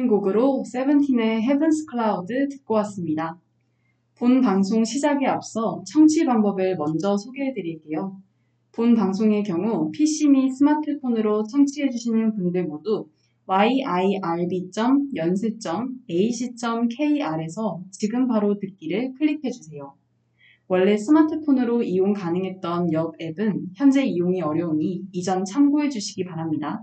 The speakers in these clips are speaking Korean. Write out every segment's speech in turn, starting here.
오프닝 곡으로 세븐틴의 Heaven's Cloud 듣고 왔습니다. 본 방송 시작에 앞서 청취 방법을 먼저 소개해 드릴게요. 본 방송의 경우 PC 및 스마트폰으로 청취해 주시는 분들 모두 yirb.연세.ac.kr에서 지금 바로 듣기를 클릭해 주세요. 원래 스마트폰으로 이용 가능했던 옆 앱은 현재 이용이 어려우니 이전 참고해 주시기 바랍니다.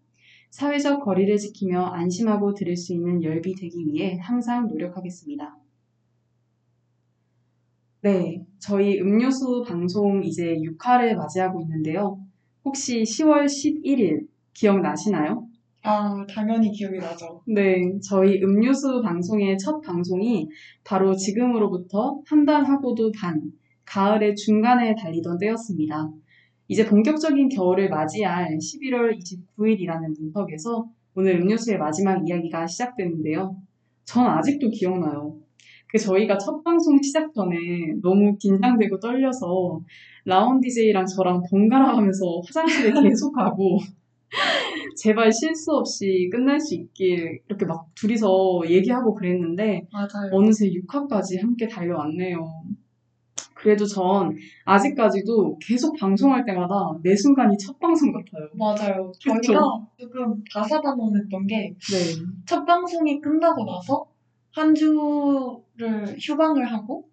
사회적 거리를 지키며 안심하고 들을 수 있는 열비 되기 위해 항상 노력하겠습니다. 네, 저희 음료수 방송 이제 6화를 맞이하고 있는데요. 혹시 10월 11일 기억나시나요? 아, 당연히 기억이 나죠. 네, 저희 음료수 방송의 첫 방송이 바로 지금으로부터 한 달 하고도 반, 가을의 중간에 달리던 때였습니다. 이제 본격적인 겨울을 맞이할 11월 29일이라는 문턱에서 오늘 음료수의 마지막 이야기가 시작되는데요. 전 아직도 기억나요. 그 저희가 첫 방송 시작 전에 너무 긴장되고 떨려서 라운 DJ랑 저랑 번갈아 가면서 화장실에 계속 가고 제발 실수 없이 끝날 수 있길 이렇게 막 둘이서 얘기하고 그랬는데 맞아요. 어느새 6화까지 함께 달려왔네요. 그래도 전 아직까지도 계속 방송할 때마다 매 순간이 첫 방송 같아요. 맞아요. 저희가 조금 다사다난했던 게첫 네. 방송이 끝나고 나서 한 주를 휴방을 하고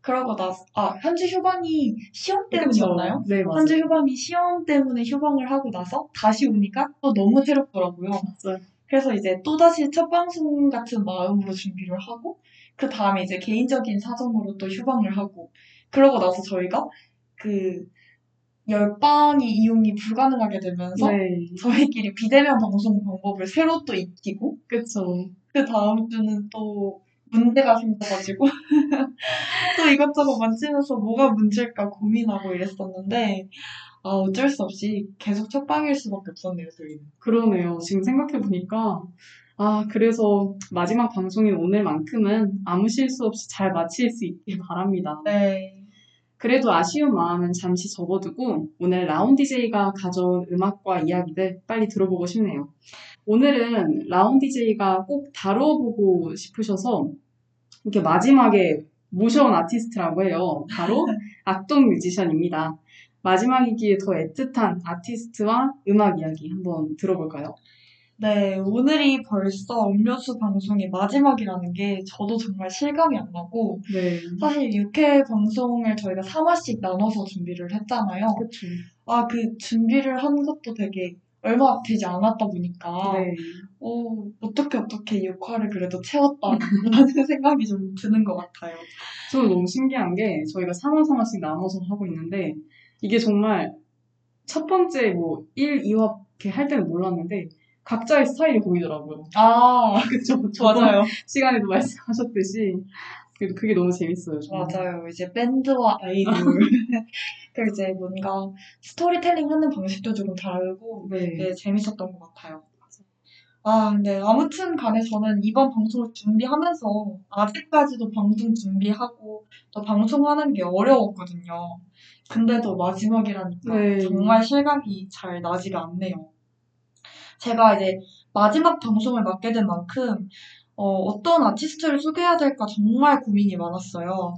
그러고 나서 아, 한 주 휴방이 시험 때문이었나요? 네, 맞아요. 한 주 휴방이 시험 때문에 휴방을 하고 나서 다시 오니까 또 너무 새롭더라고요. 맞아요. 그래서 이제 또 다시 첫 방송 같은 마음으로 준비를 하고 그 다음에 이제 개인적인 사정으로 또 휴방을 하고 그러고 나서 저희가 그 열방이 이용이 불가능하게 되면서 네, 저희끼리 비대면 방송 방법을 새로 또 익히고 그쵸. 그 다음 주는 또 문제가 생겨가지고 또 이것저것 만지면서 뭐가 문제일까 고민하고 이랬었는데 아 어쩔 수 없이 계속 첫방일 수밖에 없었네요 저희는 그러네요. 지금 생각해보니까. 아, 그래서 마지막 방송인 오늘만큼은 아무 실수 없이 잘 마칠 수 있길 바랍니다. 네 그래도 아쉬운 마음은 잠시 접어두고 오늘 라운 DJ가 가져온 음악과 이야기들 빨리 들어보고 싶네요. 오늘은 라운 DJ가 꼭 다뤄보고 싶으셔서 이렇게 마지막에 모셔온 아티스트라고 해요. 바로 악동 뮤지션입니다. 마지막이기에 더 애틋한 아티스트와 음악 이야기 한번 들어볼까요? 네, 오늘이 벌써 음료수 방송의 마지막이라는 게 저도 정말 실감이 안 나고 네. 사실 6회 방송을 저희가 3화씩 나눠서 준비를 했잖아요. 그쵸. 아, 그 준비를 한 것도 되게 얼마 되지 않았다 보니까 네. 어, 어떻게 어떻게 6화를 그래도 채웠다라는 생각이 좀 드는 것 같아요. 저는 너무 신기한 게 저희가 3화 3화씩 나눠서 하고 있는데 이게 정말 첫 번째 뭐 1, 2화 이렇게 할 때는 몰랐는데 각자의 스타일이 보이더라고요. 아, 그쵸. 맞아요. 시간에도 말씀하셨듯이 그- 그게 너무 재밌어요. 정말. 맞아요. 이제 밴드와 아이돌. 그리고 이제 뭔가 스토리텔링 하는 방식도 조금 다르고 네. 되게 재밌었던 것 같아요. 아, 근데 아무튼 간에 저는 이번 방송을 준비하면서 아직까지도 방송 준비하고 또 방송하는 게 어려웠거든요. 근데도 마지막이라니까 네. 정말 실감이 잘 나지가 않네요. 제가 이제 마지막 방송을 맡게 된 만큼 어, 떤 아티스트를 소개해야 될까 정말 고민이 많았어요.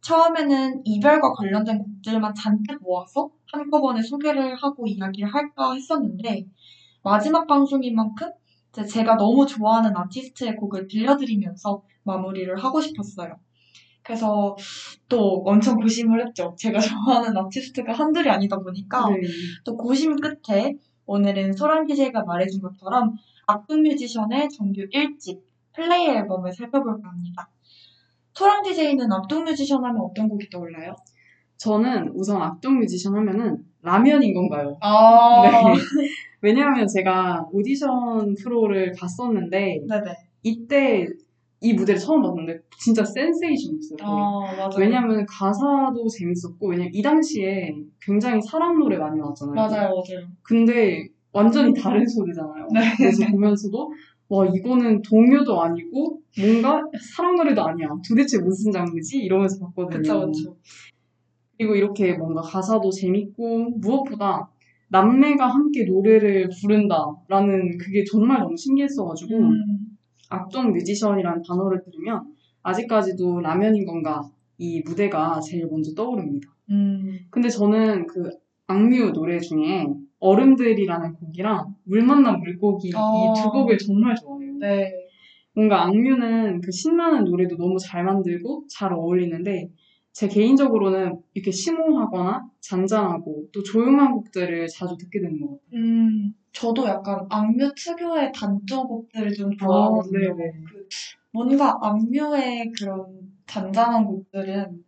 처음에는 이별과 관련된 곡들만 잔뜩 모아서 한꺼번에 소개를 하고 이야기를 할까 했었는데 마지막 방송인 만큼 제가 너무 좋아하는 아티스트의 곡을 들려드리면서 마무리를 하고 싶었어요. 그래서 또 엄청 고심을 했죠. 제가 좋아하는 아티스트가 한둘이 아니다 보니까 네. 또 고심 끝에 오늘은 소랑 DJ가 말해준 것처럼 악동 뮤지션의 정규 1집 플레이 앨범을 살펴볼까 합니다. 소랑 DJ는 악동 뮤지션 하면 어떤 곡이 떠올라요? 저는 우선 악동 뮤지션 하면은 라면인 건가요? 아, 네. 왜냐하면 제가 오디션 프로를 봤었는데 네네. 이때 이 무대를 처음 봤는데 진짜 센세이션이었어요. 아. 왜냐면 가사도 재밌었고 왜냐면 이 당시에 굉장히 사랑 노래 많이 나왔잖아요. 맞아요, 맞아요. 근데 완전히 다른 소리잖아요. 네. 그래서 보면서도 와 이거는 동요도 아니고 뭔가 사랑 노래도 아니야. 도대체 무슨 장르지? 이러면서 봤거든요. 그쵸, 그쵸. 그리고 이렇게 뭔가 가사도 재밌고 무엇보다 남매가 함께 노래를 부른다라는 그게 정말 너무 신기했어가지고 음, 악동 뮤지션이라는 단어를 들으면 아직까지도 라면인 건가 이 무대가 제일 먼저 떠오릅니다. 음, 근데 저는 그 악뮤 노래 중에 얼음들이라는 곡이랑 물 만난 물고기 어. 이두 곡을 정말 좋아해요. 네. 뭔가 악뮤는 그 신나는 노래도 너무 잘 만들고 잘 어울리는데 제 개인적으로는 이렇게 심오하거나 잔잔하고 또 조용한 곡들을 자주 듣게 되는 것 같아요. 음, 저도 약간 악뮤 특유의 단조곡들을 좀 좋아하거든요. 네네. 뭔가 악뮤의 그런 잔잔한 곡들은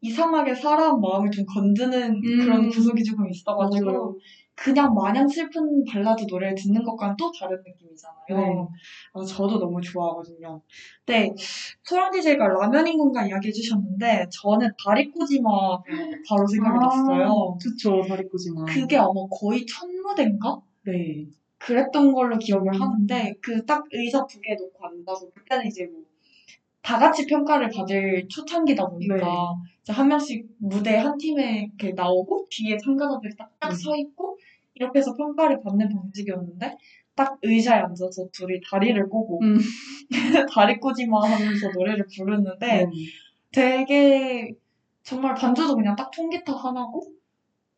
이상하게 사람 마음을 좀 건드는 음. 그런 구석이 조금 있어가지고 맞아요. 그냥 마냥 슬픈 발라드 노래를 듣는 것과는 또 다른 느낌이잖아요. 네. 아, 저도 너무 좋아하거든요. 네, 소랑 DJ가 라면인 건가 이야기 해 주셨는데 저는 다리꼬지마 바로 생각이 났어요. 좋죠, 다리꼬지마. 그게 아마 거의 첫 무대인가? 네. 그랬던 걸로 기억을 하는데 그 딱 의자 두 개 놓고 앉아서 그때는 이제 뭐 다 같이 평가를 받을 초창기다 보니까 네. 이제 한 명씩 무대 한 팀에 이렇게 나오고 뒤에 참가자들이 딱딱 음. 서 있고 이렇게 해서 평가를 받는 방식이었는데 딱 의자에 앉아서 둘이 다리를 꼬고 음. 다리 꼬지마 하면서 노래를 부르는데 네. 되게 정말 반주도 그냥 딱 통기타 하나고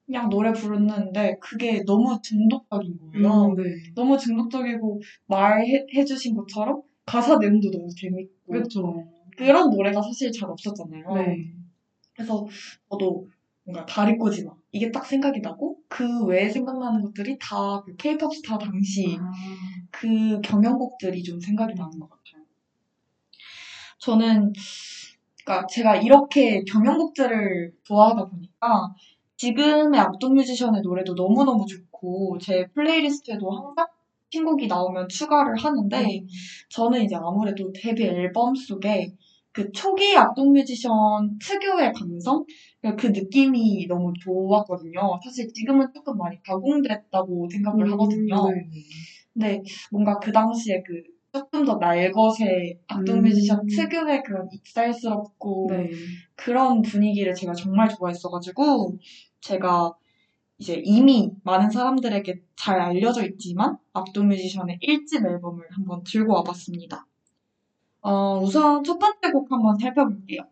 그냥 노래 부르는데 그게 너무 중독적인 거예요. 음, 네. 너무 중독적이고 말해주신 것처럼 가사 내용도 너무 재밌고 그렇죠. 그런 노래가 사실 잘 없었잖아요. 네. 그래서 저도 뭔가 다리 꼬지마 이게 딱 생각이 나고 그 외에 생각나는 것들이 다그 K-pop 스타 당시 아, 그 경연곡들이 좀 생각이 나는 것 같아요. 저는 그러니까 제가 이렇게 경연곡들을 좋아하다 보니까 지금의 악동 뮤지션의 노래도 너무너무 좋고 제 플레이리스트에도 항상 신곡이 나오면 추가를 하는데 저는 이제 아무래도 데뷔 앨범 속에 그 초기 악동 뮤지션 특유의 감성 그 느낌이 너무 좋았거든요. 사실 지금은 조금 많이 가공됐다고 생각을 하거든요. 네. 근데 뭔가 그 당시에 그 조금 더 날것의 악동 음. 뮤지션 특유의 그런 익살스럽고 네. 그런 분위기를 제가 정말 좋아했어가지고 제가 이제 이미 많은 사람들에게 잘 알려져 있지만 악동 뮤지션의 1집 앨범을 한번 들고 와봤습니다. 어, 우선 첫 번째 곡 한번 살펴볼게요.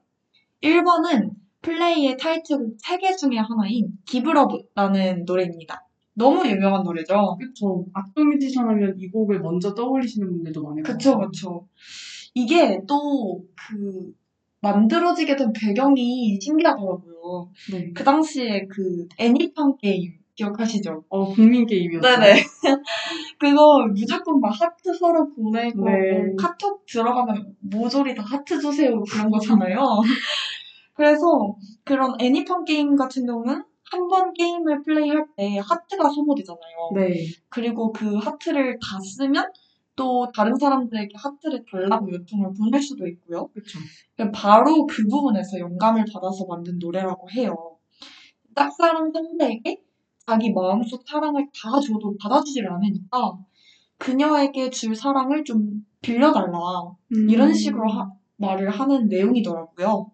1번은 플레이의 타이틀곡 3개 중에 하나인 기브러브라는 노래입니다. 너무 유명한 노래죠. 그쵸. 악동 뮤지션 하면 이 곡을 먼저 떠올리시는 분들도 것 그쵸. 그쵸. 이게 또 그 만들어지게 된 배경이 신기하더라고요. 네. 그 당시에 그 애니팡 게임 기억하시죠? 어, 국민 게임이었죠. 네네. 그거 무조건 막 하트 서로 보내고 네. 뭐 카톡 들어가면 모조리 다 하트 주세요 그런 거잖아요. 그래서 그런 애니팡 게임 같은 경우는 한 번 게임을 플레이할 때 하트가 소모되잖아요. 네. 그리고 그 하트를 다 쓰면 또 다른 사람들에게 하트를 달라고 요청을 보낼 수도 있고요. 그쵸. 바로 그 부분에서 영감을 받아서 만든 노래라고 해요. 짝사랑 상대에게 자기 마음속 사랑을 다 줘도 받아주지를 않으니까 그녀에게 줄 사랑을 좀 빌려달라. 이런 음. 식으로 하- 말을 하는 내용이더라고요.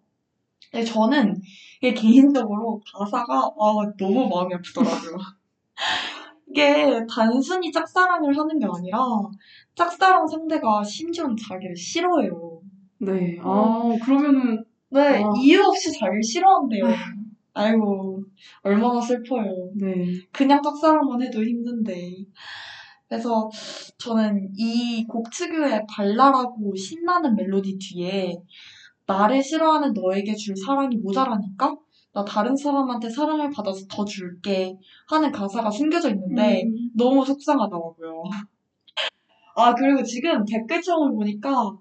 근데 저는 이게 개인적으로 가사가 아, 너무 마음이 아프더라고요. 이게 단순히 짝사랑을 하는 게 아니라 짝사랑 상대가 심지어는 자기를 싫어해요. 네. 아, 그러면은, 네, 아. 이유 없이 자기를 싫어한대요. 아이고, 얼마나 슬퍼요. 네. 그냥 짝사랑만 해도 힘든데. 그래서 저는 이 곡 특유의 발랄하고 신나는 멜로디 뒤에 나를 싫어하는 너에게 줄 사랑이 모자라니까 나 다른 사람한테 사랑을 받아서 더 줄게 하는 가사가 숨겨져 있는데 음. 너무 속상하더라고요. 아 그리고 지금 댓글창을 보니까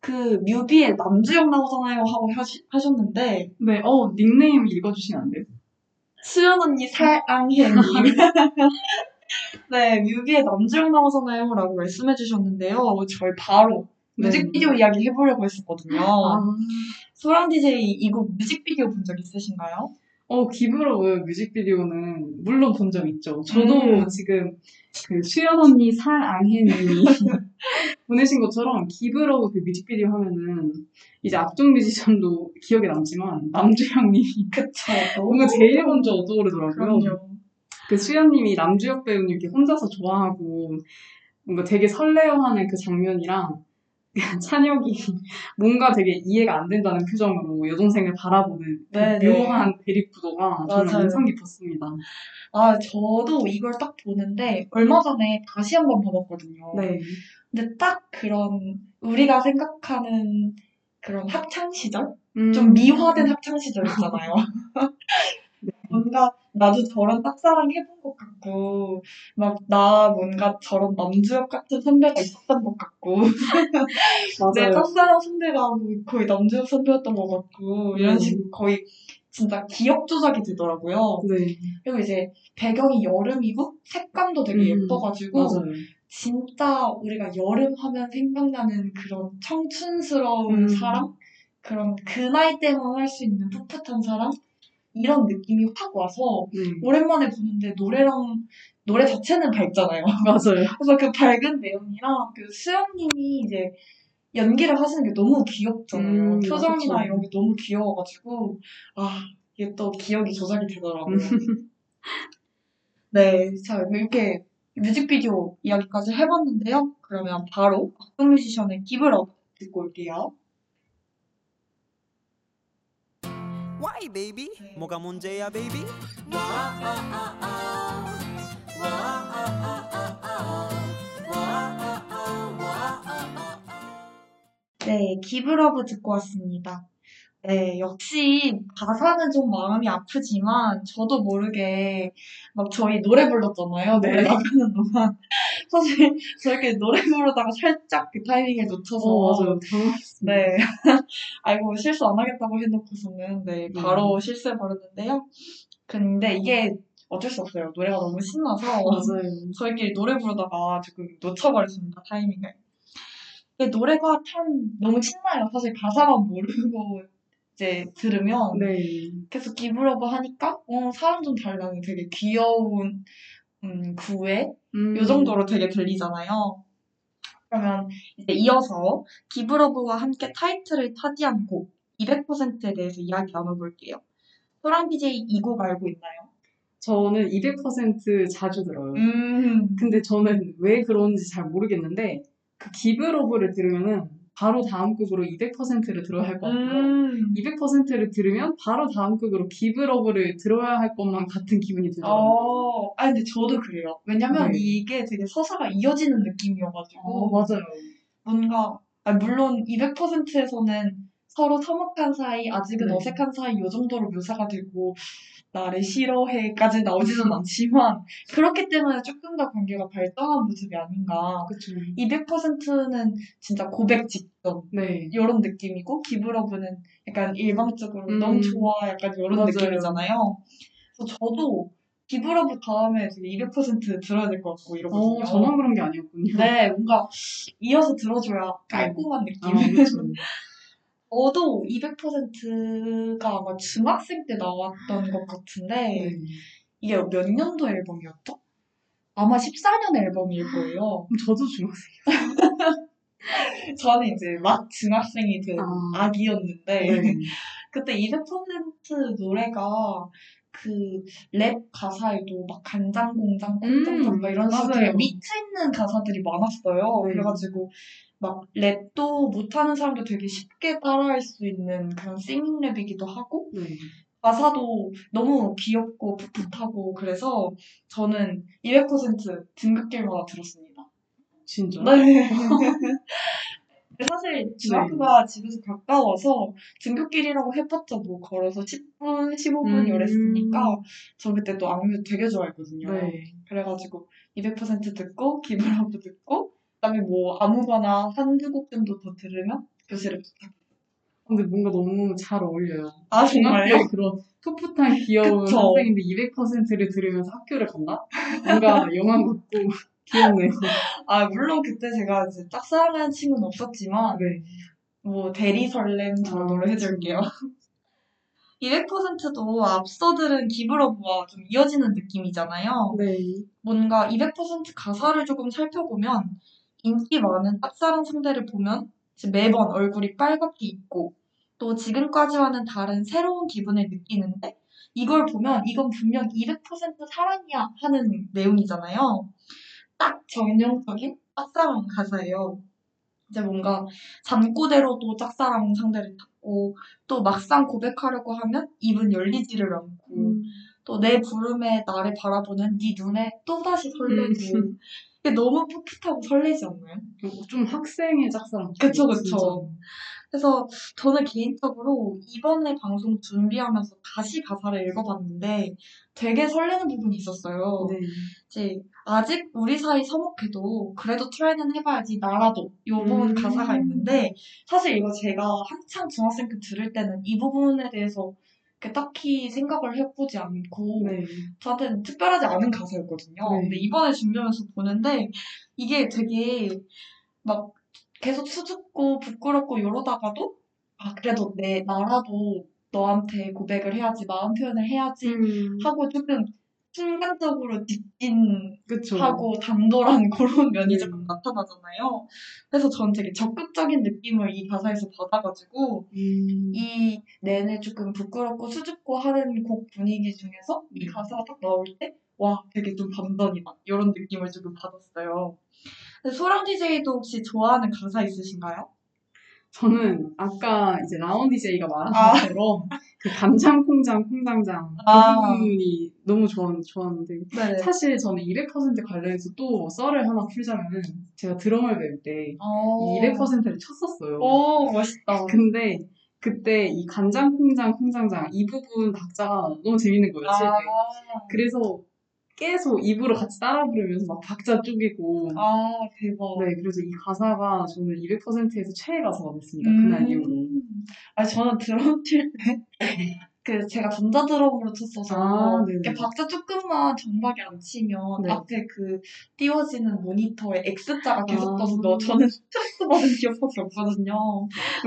그 뮤비에 남주영 나오잖아요 하고 하시, 하셨는데 네. 어, 닉네임 읽어주시면 안 돼요? 수연 언니 사랑해님. 네, 뮤비에 남주영 나오잖아요. 라고 말씀해 주셨는데요. 저희 바로 네. 뮤직비디오 이야기 해보려고 했었거든요. 아, 소랑 DJ 이곡 뮤직비디오 본 적 있으신가요? 어, 기브로브 뮤직비디오는 물론 본 적 있죠. 저도 음. 지금 그 수연 언니 사랑해님이 보내신 것처럼 기브로브 그 뮤직비디오 하면은 이제 악동 뮤지션도 기억에 남지만 남주형님이 그쵸. 뭔가 제일 먼저 떠오르더라고요. 그럼요. 그 수연님이 남주혁 배우님 이렇게 혼자서 좋아하고 뭔가 되게 설레어하는 그 장면이랑 찬혁이 뭔가 되게 이해가 안 된다는 표정으로 여동생을 바라보는 그 네네. 묘한 대립 구도가 정말 맞아요. 인상 깊었습니다. 아, 저도 이걸 딱 보는데 얼마 전에 다시 한번 봐봤거든요. 네. 근데 딱 그런 우리가 생각하는 그런 학창 시절? 음. 좀 미화된 학창 시절 있잖아요. 뭔가 나도 저런 짝사랑 해본 것 같고 막 나 뭔가 저런 남주혁 같은 선배가 있었던 것 같고 내. 짝사랑 선배가 뭐 거의 남주혁 선배였던 것 같고 이런 음. 식으로 거의 진짜 기억 조작이 되더라고요. 네. 그리고 이제 배경이 여름이고 색감도 되게 음, 예뻐가지고 맞아요. 진짜 우리가 여름 하면 생각나는 그런 청춘스러운 음. 사랑? 그런 그 나이 때만 할 수 있는 풋풋한 사랑? 이런 느낌이 확 와서 네. 오랜만에 보는데 노래랑 노래 자체는 밝잖아요. 맞아요. 그래서 그 밝은 내용이랑 그 수연님이 이제 연기를 하시는 게 너무 귀엽잖아요. 음, 표정이나 그쵸. 이런 게 너무 귀여워가지고 아 이게 또 기억이 조작이 되더라고요. 네, 자 이렇게 뮤직비디오 이야기까지 해봤는데요. 그러면 바로 악동 뮤지션의 기브업 듣고 올게요. Why baby? 뭐가 문제야 baby? 네, 기브러브 듣고 왔습니다. 네, 역시 가사는 좀 마음이 아프지만 저도 모르게 막 저희 노래 불렀잖아요. 노래 네. 나가는 동안 사실 저렇게 노래 부르다가 살짝 그 타이밍을 놓쳐서 어. 당황했습니다. 네. 아이고, 실수 안 하겠다고 해놓고서는, 네, 바로 실수해 버렸는데요. 근데 이게 어쩔 수 없어요. 노래가 너무 신나서, 맞아요. 저희끼리 노래 부르다가 지금 놓쳐버렸습니다. 타이밍을. 근데 노래가 참 너무 신나요. 사실 가사만 모르고 이제 들으면. 네. 계속 기브러브 하니까, 어, 사람 좀 달라는 되게 귀여운, 음, 구애? 음. 요 정도로 되게 들리잖아요. 그러면 이제 이어서 기브러브와 함께 타이틀을 타지한 곡 200%에 대해서 이야기 나눠볼게요. 소랑 BJ 이 곡 알고 있나요? 저는 200% 자주 들어요. 음, 근데 저는 왜 그런지 잘 모르겠는데 그 기브러브를 들으면은 바로 다음 곡으로 200%를 들어야 할 것 같고요. 음, 200%를 들으면 바로 다음 곡으로 기브러브를 들어야 할 것만 같은 기분이 들더라고요. 어, 아 근데 저도 그래요. 왜냐면 네. 이게 되게 서사가 이어지는 느낌이어가지고 어, 맞아요. 뭔가 아, 물론 200%에서는 서로 서먹한 사이, 아직은 네. 어색한 사이 요 정도로 묘사가 되고 나를 싫어해까지 나오지는 않지만 그렇기 때문에 조금 더 관계가 발전한 모습이 아닌가. 그쵸. 200%는 진짜 고백 직전 네. 이런 느낌이고 기브러브는 약간 일방적으로 음. 너무 좋아 약간 이런 맞아요. 느낌이잖아요. 그래서 저도 기브러브 다음에 되게 200% 들어야 될 것 같고 이러거든요. 어, 저만 그런 게 아니었군요. 네, 뭔가 이어서 들어줘야 깔끔한 아, 느낌. 그 쵸. 저도 200%가 아마 중학생 때 나왔던 것 같은데 네. 이게 몇 년도 앨범이었죠? 아마 14년 앨범일 거예요. 그럼 저도 중학생. 저는 이제 막 중학생이 된 아. 아기였는데 네. 그때 200% 노래가 그 랩 가사에도 막 간장 공장 콩장장 음, 막 이런 식으로 미쳐 있는 가사들이 많았어요. 네. 그래가지고 막 랩도 못하는 사람도 되게 쉽게 따라할 수 있는 그런 싱잉 랩이기도 하고 네. 가사도 너무 귀엽고 풋풋하고 그래서 저는 200% 등극길마다 들었습니다. 진짜. 네. 사실 중학교가 집에서 가까워서 등굣길이라고 해봤자 뭐 걸어서 10분, 15분 음. 이랬으니까 저 그때 또 악뮤 되게 좋아했거든요. 네. 그래가지고 200% 듣고 기브라브 듣고 그다음에 뭐 아무거나 한두 곡 정도 더 들으면 교실에 부탁. 근데 뭔가 너무 잘 어울려요. 아 정말요? 그런 풋풋한 귀여운 그쵸. 학생인데 200%를 들으면서 학교를 간다? 뭔가 영화 같고 귀엽네요. 아, 물론 그때 제가 이제 짝사랑하는 친구는 없었지만, 네. 뭐, 대리 설렘 정도로 해줄게요. 200%도 앞서 들은 기브러브와 좀 이어지는 느낌이잖아요. 네. 뭔가 200% 가사를 조금 살펴보면 인기 많은 짝사랑 상대를 보면 매번 얼굴이 빨갛게 있고 또 지금까지와는 다른 새로운 기분을 느끼는데 이걸 보면 이건 분명 200% 사랑이야 하는 내용이잖아요. 딱 전형적인 짝사랑 가사예요. 이제 뭔가 잠꼬대로도 짝사랑 상대를 찾고 또 막상 고백하려고 하면 입은 열리지를 않고 음. 또내 부름에 나를 바라보는 네 눈에 또다시 설레고 음. 이게 너무 풋풋하고 설레지 않나요? 좀 학생의 짝사랑. 그쵸, 진짜. 그쵸. 그래서 저는 개인적으로 이번에 방송 준비하면서 다시 가사를 읽어봤는데 되게 설레는 부분이 있었어요. 네. 이제 아직 우리 사이 서먹해도 그래도 try는 해봐야지 나라도 요번 음. 가사가 있는데 사실 이거 제가 한창 중학생 때 들을 때는 이 부분에 대해서 딱히 생각을 해보지 않고 네. 저한테는 특별하지 않은 가사였거든요. 네. 근데 이번에 준비하면서 보는데 이게 되게 막 계속 수줍고 부끄럽고 이러다가도 아 그래도 내 나라도 너한테 고백을 해야지 마음 표현을 해야지 음. 하고 조금 순간적으로 직진하고 그쵸. 단돌한 그런 면이 네. 조금 나타나잖아요. 그래서 전 되게 적극적인 느낌을 이 가사에서 받아가지고 음. 이 내내 조금 부끄럽고 수줍고 하는 곡 분위기 중에서 이 음. 가사가 딱 나올 때, 와, 되게 좀 반전이다. 이런 느낌을 조금 받았어요. 소랑 DJ도 혹시 좋아하는 가사 있으신가요? 저는 아까 이제 라온 DJ가 말한 아. 것처럼 그 감장 콩장 콩장장 아. 그 부분이 너무 좋았, 좋았는데 네. 사실 저는 200% 관련해서 또 썰을 하나 풀자면은 제가 드럼을 배울 때 어. 200%를 쳤었어요. 오, 멋있다. 근데 그때 이 간장 콩장 콩장장 이 부분 박자가 너무 재밌는 거예요. 아, 그래서 계속 입으로 같이 따라 부르면서 막 박자 쪼개고 아, 대박. 네 그래서 이 가사가 저는 200%에서 최애 가사가 됐습니다. 음. 그날 이후로. 아, 저는 드럼 칠 때, 그, 제가 전자 드럼으로 쳤어서, 아, 박자 조금만 정박이 안 치면, 네. 앞에 그, 띄워지는 모니터에 X자가 계속 아. 떠서, 너, 저는 스트레스 받은 기억밖에 없거든요.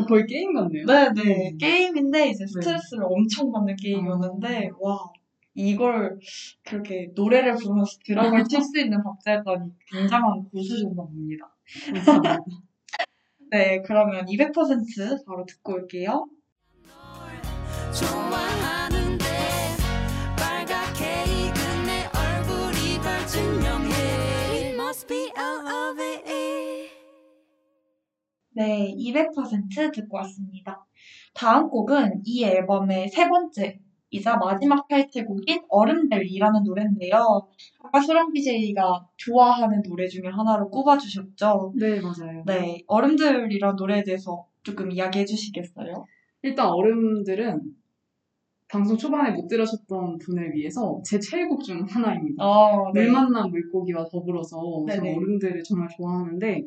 거의 게임 같네요. 네네. 음. 게임인데, 이제 스트레스를 엄청 받는 게임이었는데, 와, 이걸 그렇게 노래를 부르면서 드럼을 칠 수 있는 박자였다니 굉장한 고수셨나 봅니다. 네, 그러면 200% 바로 듣고 올게요. 네, 200% 듣고 왔습니다. 다음 곡은 이 앨범의 세 번째, 이자 마지막 타이틀곡인 얼음들이라는 노래인데요. 아까 소랑 BJ가 좋아하는 노래 중에 하나로 꼽아주셨죠. 네 맞아요. 네, 얼음들이라는 노래에 대해서 조금 이야기해 주시겠어요? 일단 얼음들은 방송 초반에 못 들으셨던 분을 위해서 제 최애곡 중 하나입니다. 어, 물 만난 물고기와 더불어서 저는 네네. 얼음들을 정말 좋아하는데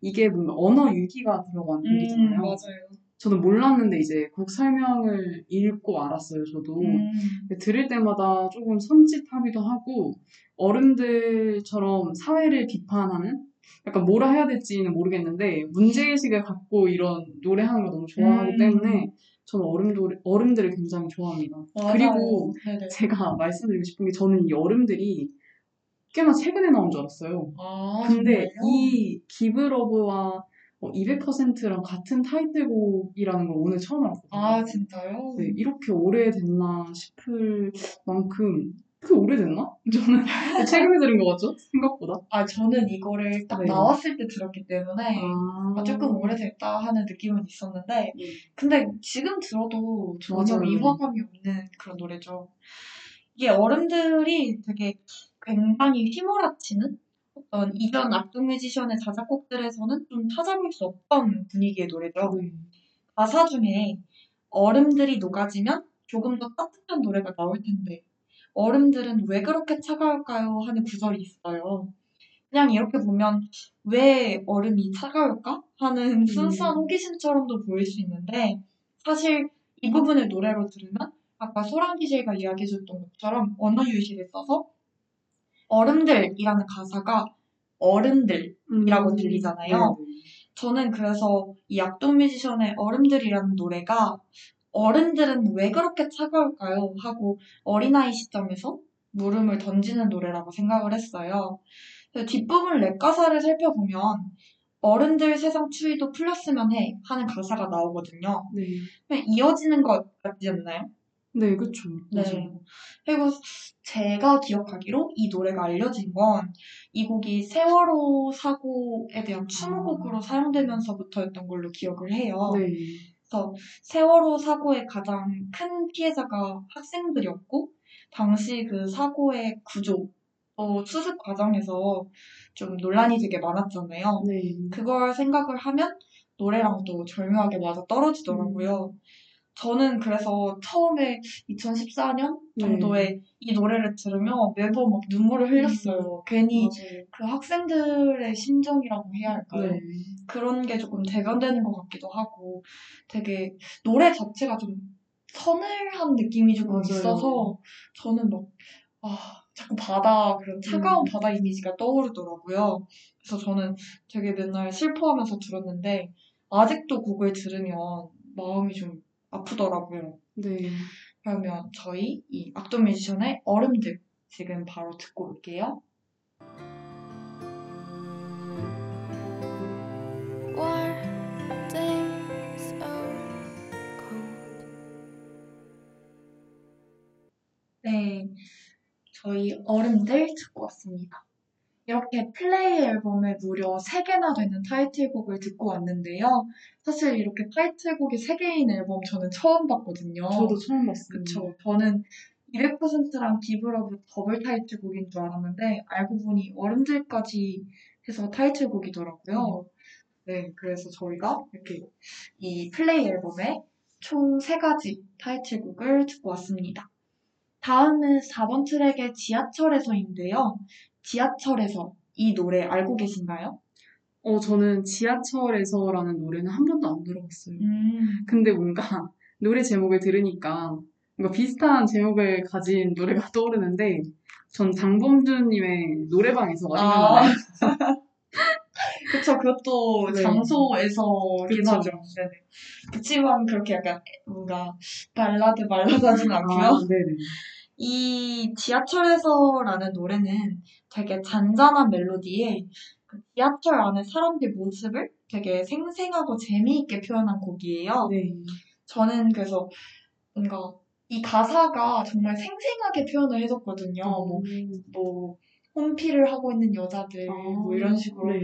이게 뭔가 언어 유기가 들어간 곡이잖아요. 음, 맞아요. 저는 몰랐는데 이제 곡 설명을 읽고 알았어요. 저도 음, 들을 때마다 조금 섬찟하기도 하고 어른들처럼 사회를 비판하는 약간 뭐라 해야 될지는 모르겠는데 문제의식을 갖고 이런 노래하는 걸 너무 좋아하기 음. 때문에 저는 어른들, 어른들을 굉장히 좋아합니다. 맞아요. 그리고 네네. 제가 말씀드리고 싶은 게 저는 이 어른들이 꽤나 최근에 나온 줄 알았어요. 아, 근데 정말요? 이 기브러브와 200%랑 같은 타이틀곡이라는 걸 오늘 처음 알았거든요. 아, 진짜요? 네, 이렇게 오래됐나 싶을 만큼 그 오래됐나? 저는 최근에 들은 것 같죠? 생각보다. 아, 저는 이거를 딱 네. 나왔을 때 들었기 때문에 아, 조금 오래됐다 하는 느낌은 있었는데 네. 근데 지금 들어도 전혀. 위화감이 없는 그런 노래죠. 이게 어른들이 되게 굉장히 휘몰아치는 어떤 이전 악동 뮤지션의 자작곡들에서는 좀 찾아볼 수 없던 분위기의 노래죠. 네. 가사 중에 얼음들이 녹아지면 조금 더 따뜻한 노래가 나올 텐데 얼음들은 왜 그렇게 차가울까요? 하는 구절이 있어요. 그냥 이렇게 보면 왜 얼음이 차가울까? 하는 순수한 호기심처럼도 보일 수 있는데 사실 이 부분을 노래로 들으면 아까 소랑 DJ가 이야기해줬던 것처럼 언어 유희를 써서 얼음들이라는 가사가 어른들이라고 음, 들리잖아요. 네, 저는 그래서 이 악동 뮤지션의 어른들이라는 노래가 어른들은 왜 그렇게 차가울까요? 하고 어린아이 시점에서 물음을 던지는 노래라고 생각을 했어요. 뒷부분 랩 가사를 살펴보면 어른들 세상 추위도 풀렸으면 해 하는 가사가 나오거든요. 네. 이어지는 것 같지 않나요? 네, 그쵸. 네. 맞아요. 그리고 제가 기억하기로 이 노래가 알려진 건 이 곡이 세월호 사고에 대한 추모곡으로 사용되면서부터였던 걸로 기억을 해요. 네. 그래서 세월호 사고의 가장 큰 피해자가 학생들이었고 당시 그 사고의 구조 또 수습 과정에서 좀 논란이 되게 많았잖아요. 네. 그걸 생각을 하면 노래랑 또 절묘하게 맞아 떨어지더라고요. 저는 그래서 처음에 2014년 정도에 이 노래를 들으면 매번 막 눈물을 흘렸어요. 괜히 맞아요. 그 학생들의 심정이라고 해야 할까요? 네. 그런 게 조금 대변되는 것 같기도 하고 되게 노래 자체가 좀 서늘한 느낌이 조금 맞아요. 있어서 저는 막 아, 자꾸 바다 그런 차가운 음. 바다 이미지가 떠오르더라고요. 그래서 저는 되게 맨날 슬퍼하면서 들었는데 아직도 곡을 들으면 마음이 좀 아프더라고요. 네. 그러면 저희 이 악동 뮤지션의 얼음들 지금 바로 듣고 올게요. 네, 저희 얼음들 듣고 왔습니다. 이렇게 플레이 앨범에 무려 3개나 되는 타이틀곡을 듣고 왔는데요. 사실 이렇게 타이틀곡이 3개인 앨범 저는 처음 봤거든요. 저도 처음 봤어요. 그쵸. 저는 200%랑 Give Love 더블 타이틀곡인 줄 알았는데 알고 보니 얼음들까지 해서 타이틀곡이더라고요. 네, 그래서 저희가 이렇게 이 플레이 앨범에 총 3가지 타이틀곡을 듣고 왔습니다. 다음은 4번 트랙의 지하철에서인데요. 지하철에서 이 노래 알고 계신가요? 어, 저는 지하철에서라는 노래는 한 번도 안 들어봤어요. 음, 근데 뭔가 노래 제목을 들으니까 뭔가 비슷한 제목을 가진 노래가 떠오르는데 전 장범준님의 노래방에서 아. 생각나요. 그쵸. 그것도 네. 장소에서긴. 하죠. 네네. 그치만 그렇게 약간 뭔가 발라드 발라드하진 않고요. 아, 네네. 이 지하철에서라는 노래는 되게 잔잔한 멜로디에 그 지하철 안에 사람들 모습을 되게 생생하고 재미있게 표현한 곡이에요. 네. 저는 그래서 뭔가 이 가사가 정말 생생하게 표현을 해줬거든요. 뭐, 음. 뭐 홈피를 하고 있는 여자들 아, 뭐 이런 식으로 네.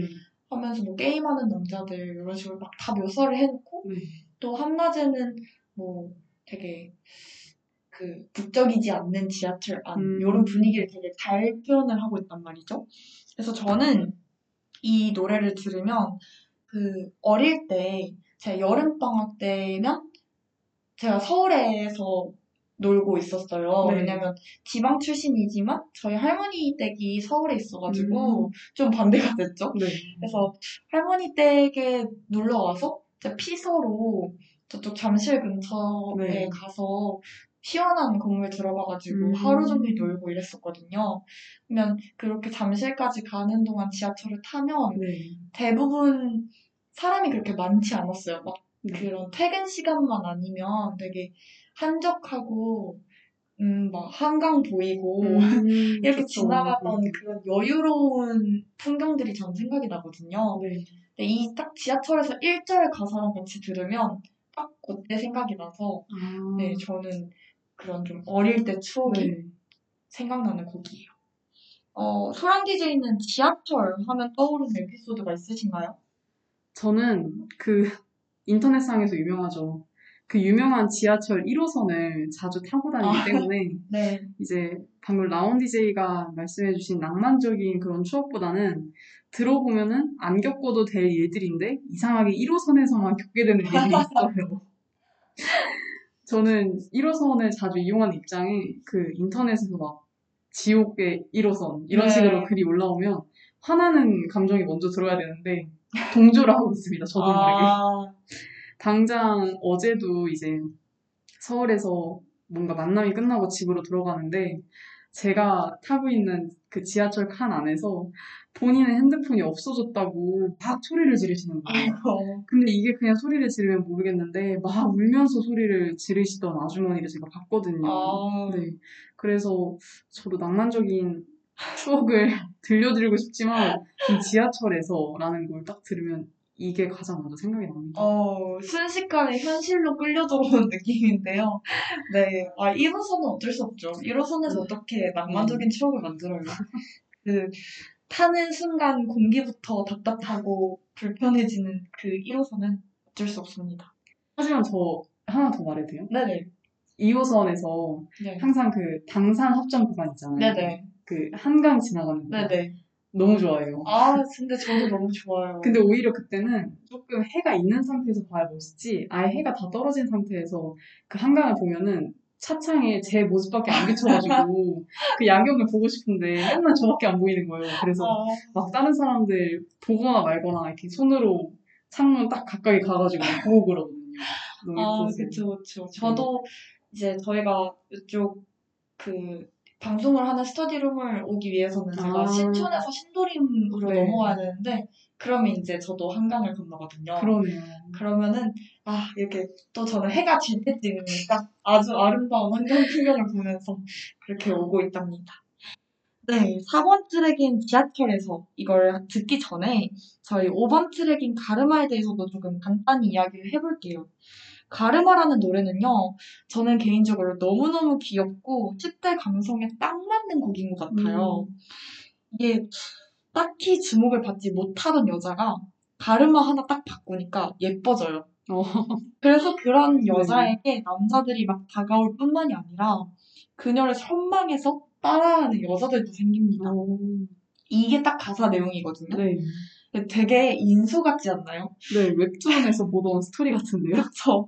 하면서 뭐 게임하는 남자들 이런 식으로 막 다 묘사를 해놓고 네. 또 한낮에는 뭐 되게 그 북적이지 않는 지하철 안 음. 이런 분위기를 되게 잘 표현을 하고 있단 말이죠. 그래서 저는 이 노래를 들으면 그 어릴 때 제가 여름 방학 때면 제가 서울에서 놀고 있었어요. 네. 왜냐면 지방 출신이지만 저희 할머니 댁이 서울에 있어가지고 음. 좀 반대가 됐죠. 네. 그래서 할머니 댁에 놀러 와서 피서로 저쪽 잠실 근처에 네. 가서 시원한 건물 들어가가지고 음. 하루 종일 놀고 이랬었거든요. 그러면 그렇게 잠실까지 가는 동안 지하철을 타면 네. 대부분 사람이 그렇게 많지 않았어요. 막 네. 그런 퇴근 시간만 아니면 되게 한적하고 음, 막 한강 보이고 음, 이렇게 그쵸. 지나가던 그런 여유로운 풍경들이 전 생각이 나거든요. 네. 근데 이 딱 지하철에서 1절 가사랑 같이 들으면 딱 그때 생각이 나서 아, 네, 저는 그런 좀 어릴 때 추억이 네. 생각나는 곡이에요. 어, 소랑 DJ는 지하철 하면 떠오르는 에피소드가 있으신가요? 저는 그 인터넷상에서 유명하죠. 그 유명한 지하철 1호선을 자주 타고 다니기 아. 때문에 네. 이제 방금 라온 DJ가 말씀해주신 낭만적인 그런 추억보다는 들어보면은 안 겪어도 될 일들인데 이상하게 1호선에서만 겪게 되는 일이 있어요. 저는 1호선을 자주 이용하는 입장에 그 인터넷에서 막 지옥의 1호선 이런 네. 식으로 글이 올라오면 화나는 감정이 먼저 들어야 되는데 동조를 하고 있습니다. 저도 모르게. 아, 당장 어제도 이제 서울에서 뭔가 만남이 끝나고 집으로 들어가는데 제가 타고 있는 그 지하철 칸 안에서 본인의 핸드폰이 없어졌다고 막 소리를 지르시는 거예요. 아이고. 근데 이게 그냥 소리를 지르면 모르겠는데 막 울면서 소리를 지르시던 아주머니를 제가 봤거든요. 아, 네. 그래서 저도 낭만적인 추억을 들려드리고 싶지만 이 지하철에서라는 걸 딱 들으면 이게 가장 먼저 생각이 납니다. 어, 순식간에 현실로 끌려 들어오는 느낌인데요. 네. 아, 1호선은 어쩔 수 없죠. 1호선에서 어떻게 낭만적인 추억을 만들어요. 그, 타는 순간 공기부터 답답하고 불편해지는 그 1호선은 어쩔 수 없습니다. 하지만 저 하나 더 말해도 돼요? 네네. 2호선에서 네. 항상 그 당산 합정 구간 있잖아요. 네네. 그 한강 지나가는 구간. 네네. 너무 좋아해요. 아, 근데 저도 너무 좋아요. 근데 오히려 그때는 조금 해가 있는 상태에서 봐야 멋있지 아예 해가 다 떨어진 상태에서 그 한강을 보면은 차창에 제 모습밖에 안 비춰가지고 그 야경을 보고 싶은데 맨날 저밖에 안 보이는 거예요. 그래서 아, 막 다른 사람들 보거나 말거나 이렇게 손으로 창문 딱 가까이 가가지고 보고 그러거든요. 너무 아, 예뻐서. 그쵸, 그쵸. 저도 이제 저희가 이쪽 그 방송을 하는 스터디룸을 오기 위해서는 제가 아. 신촌에서 신도림으로 네. 넘어와야 되는데 그러면 이제 저도 한강을 건너거든요. 그러네요. 그러면은 아 이렇게 또 저는 해가 질 때쯤이니까 아주 아름다운 환경 풍경을 보면서 그렇게 오고 있답니다. 네, 4번 트랙인 지하철에서 이걸 듣기 전에 저희 5번 트랙인 가르마에 대해서도 조금 간단히 이야기를 해볼게요. 가르마라는 노래는요, 저는 개인적으로 너무너무 귀엽고 10대 감성에 딱 맞는 곡인 것 같아요. 이게 딱히 주목을 받지 못하던 여자가 가르마 하나 딱 바꾸니까 예뻐져요. 어. 그래서 그런 여자에게 남자들이 막 다가올 뿐만이 아니라 그녀를 선망해서 따라하는 여자들도 생깁니다. 오. 이게 딱 가사 내용이거든요. 네. 되게 인소 같지 않나요? 네, 웹툰에서 보던 스토리 같은데요. 그래서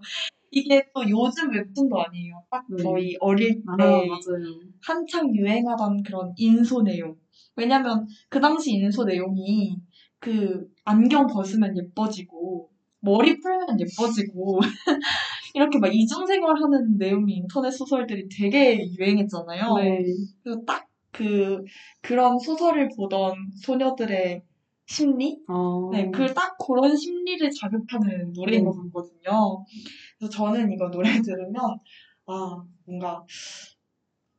이게 또 요즘 웹툰도 아니에요. 딱 네. 저희 어릴 때 아, 맞아요. 한창 유행하던 그런 인소 내용. 왜냐면 그 당시 인소 내용이 그 안경 벗으면 예뻐지고 머리 풀면 예뻐지고 이렇게 막 이중생활 하는 내용이 인터넷 소설들이 되게 유행했잖아요. 네. 그래서 딱 그 그런 소설을 보던 소녀들의 심리, 어. 네, 그 딱 그런 심리를 자극하는 노래인 것 같거든요. 그래서 저는 이거 노래 들으면 아 뭔가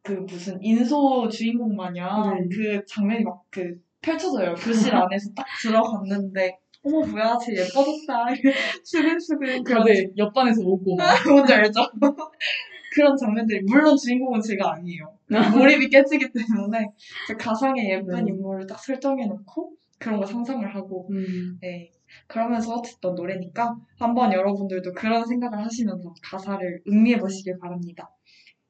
그 무슨 인소 주인공 마냥 네. 그 장면이 막 그 펼쳐져요. 교실 안에서 딱 들어갔는데 어머 뭐야 쟤 예뻐졌다 수근수근 그런 그런데 옆반에서 오고 막. 뭔지 알죠? 그런 장면들이 물론 주인공은 제가 아니에요. 몰입이 깨지기 때문에 그 가상의 예쁜 네. 인물을 딱 설정해놓고 그런 거 상상을 하고 음. 네 그러면서 듣던 노래니까 한번 여러분들도 그런 생각을 하시면서 가사를 음미해 보시길 바랍니다.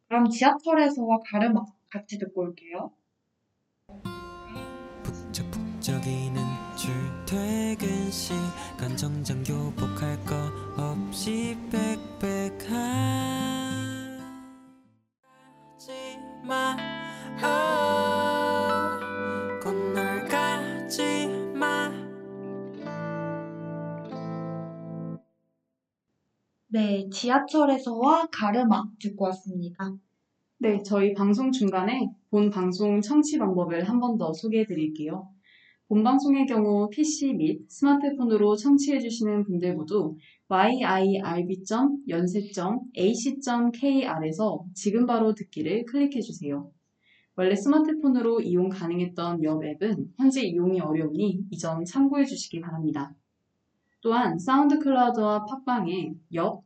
그럼 지하철에서와 가르마 같이 듣고 올게요. 북적북적이는 출퇴근 시간 정장 교복할 거 없이 빽빽하지마 네 지하철에서와 가르마 듣고 왔습니다. 네, 저희 방송 중간에 본 방송 청취 방법을 한 번 더 소개해 드릴게요. 본 방송의 경우 PC 및 스마트폰으로 청취해 주시는 분들 모두 yirb.연세.ac.kr에서 지금 바로 듣기를 클릭해 주세요. 원래 스마트폰으로 이용 가능했던 옆 앱은 현재 이용이 어려우니 이 점 참고해 주시기 바랍니다. 또한 사운드 클라우드와 팟빵에 옆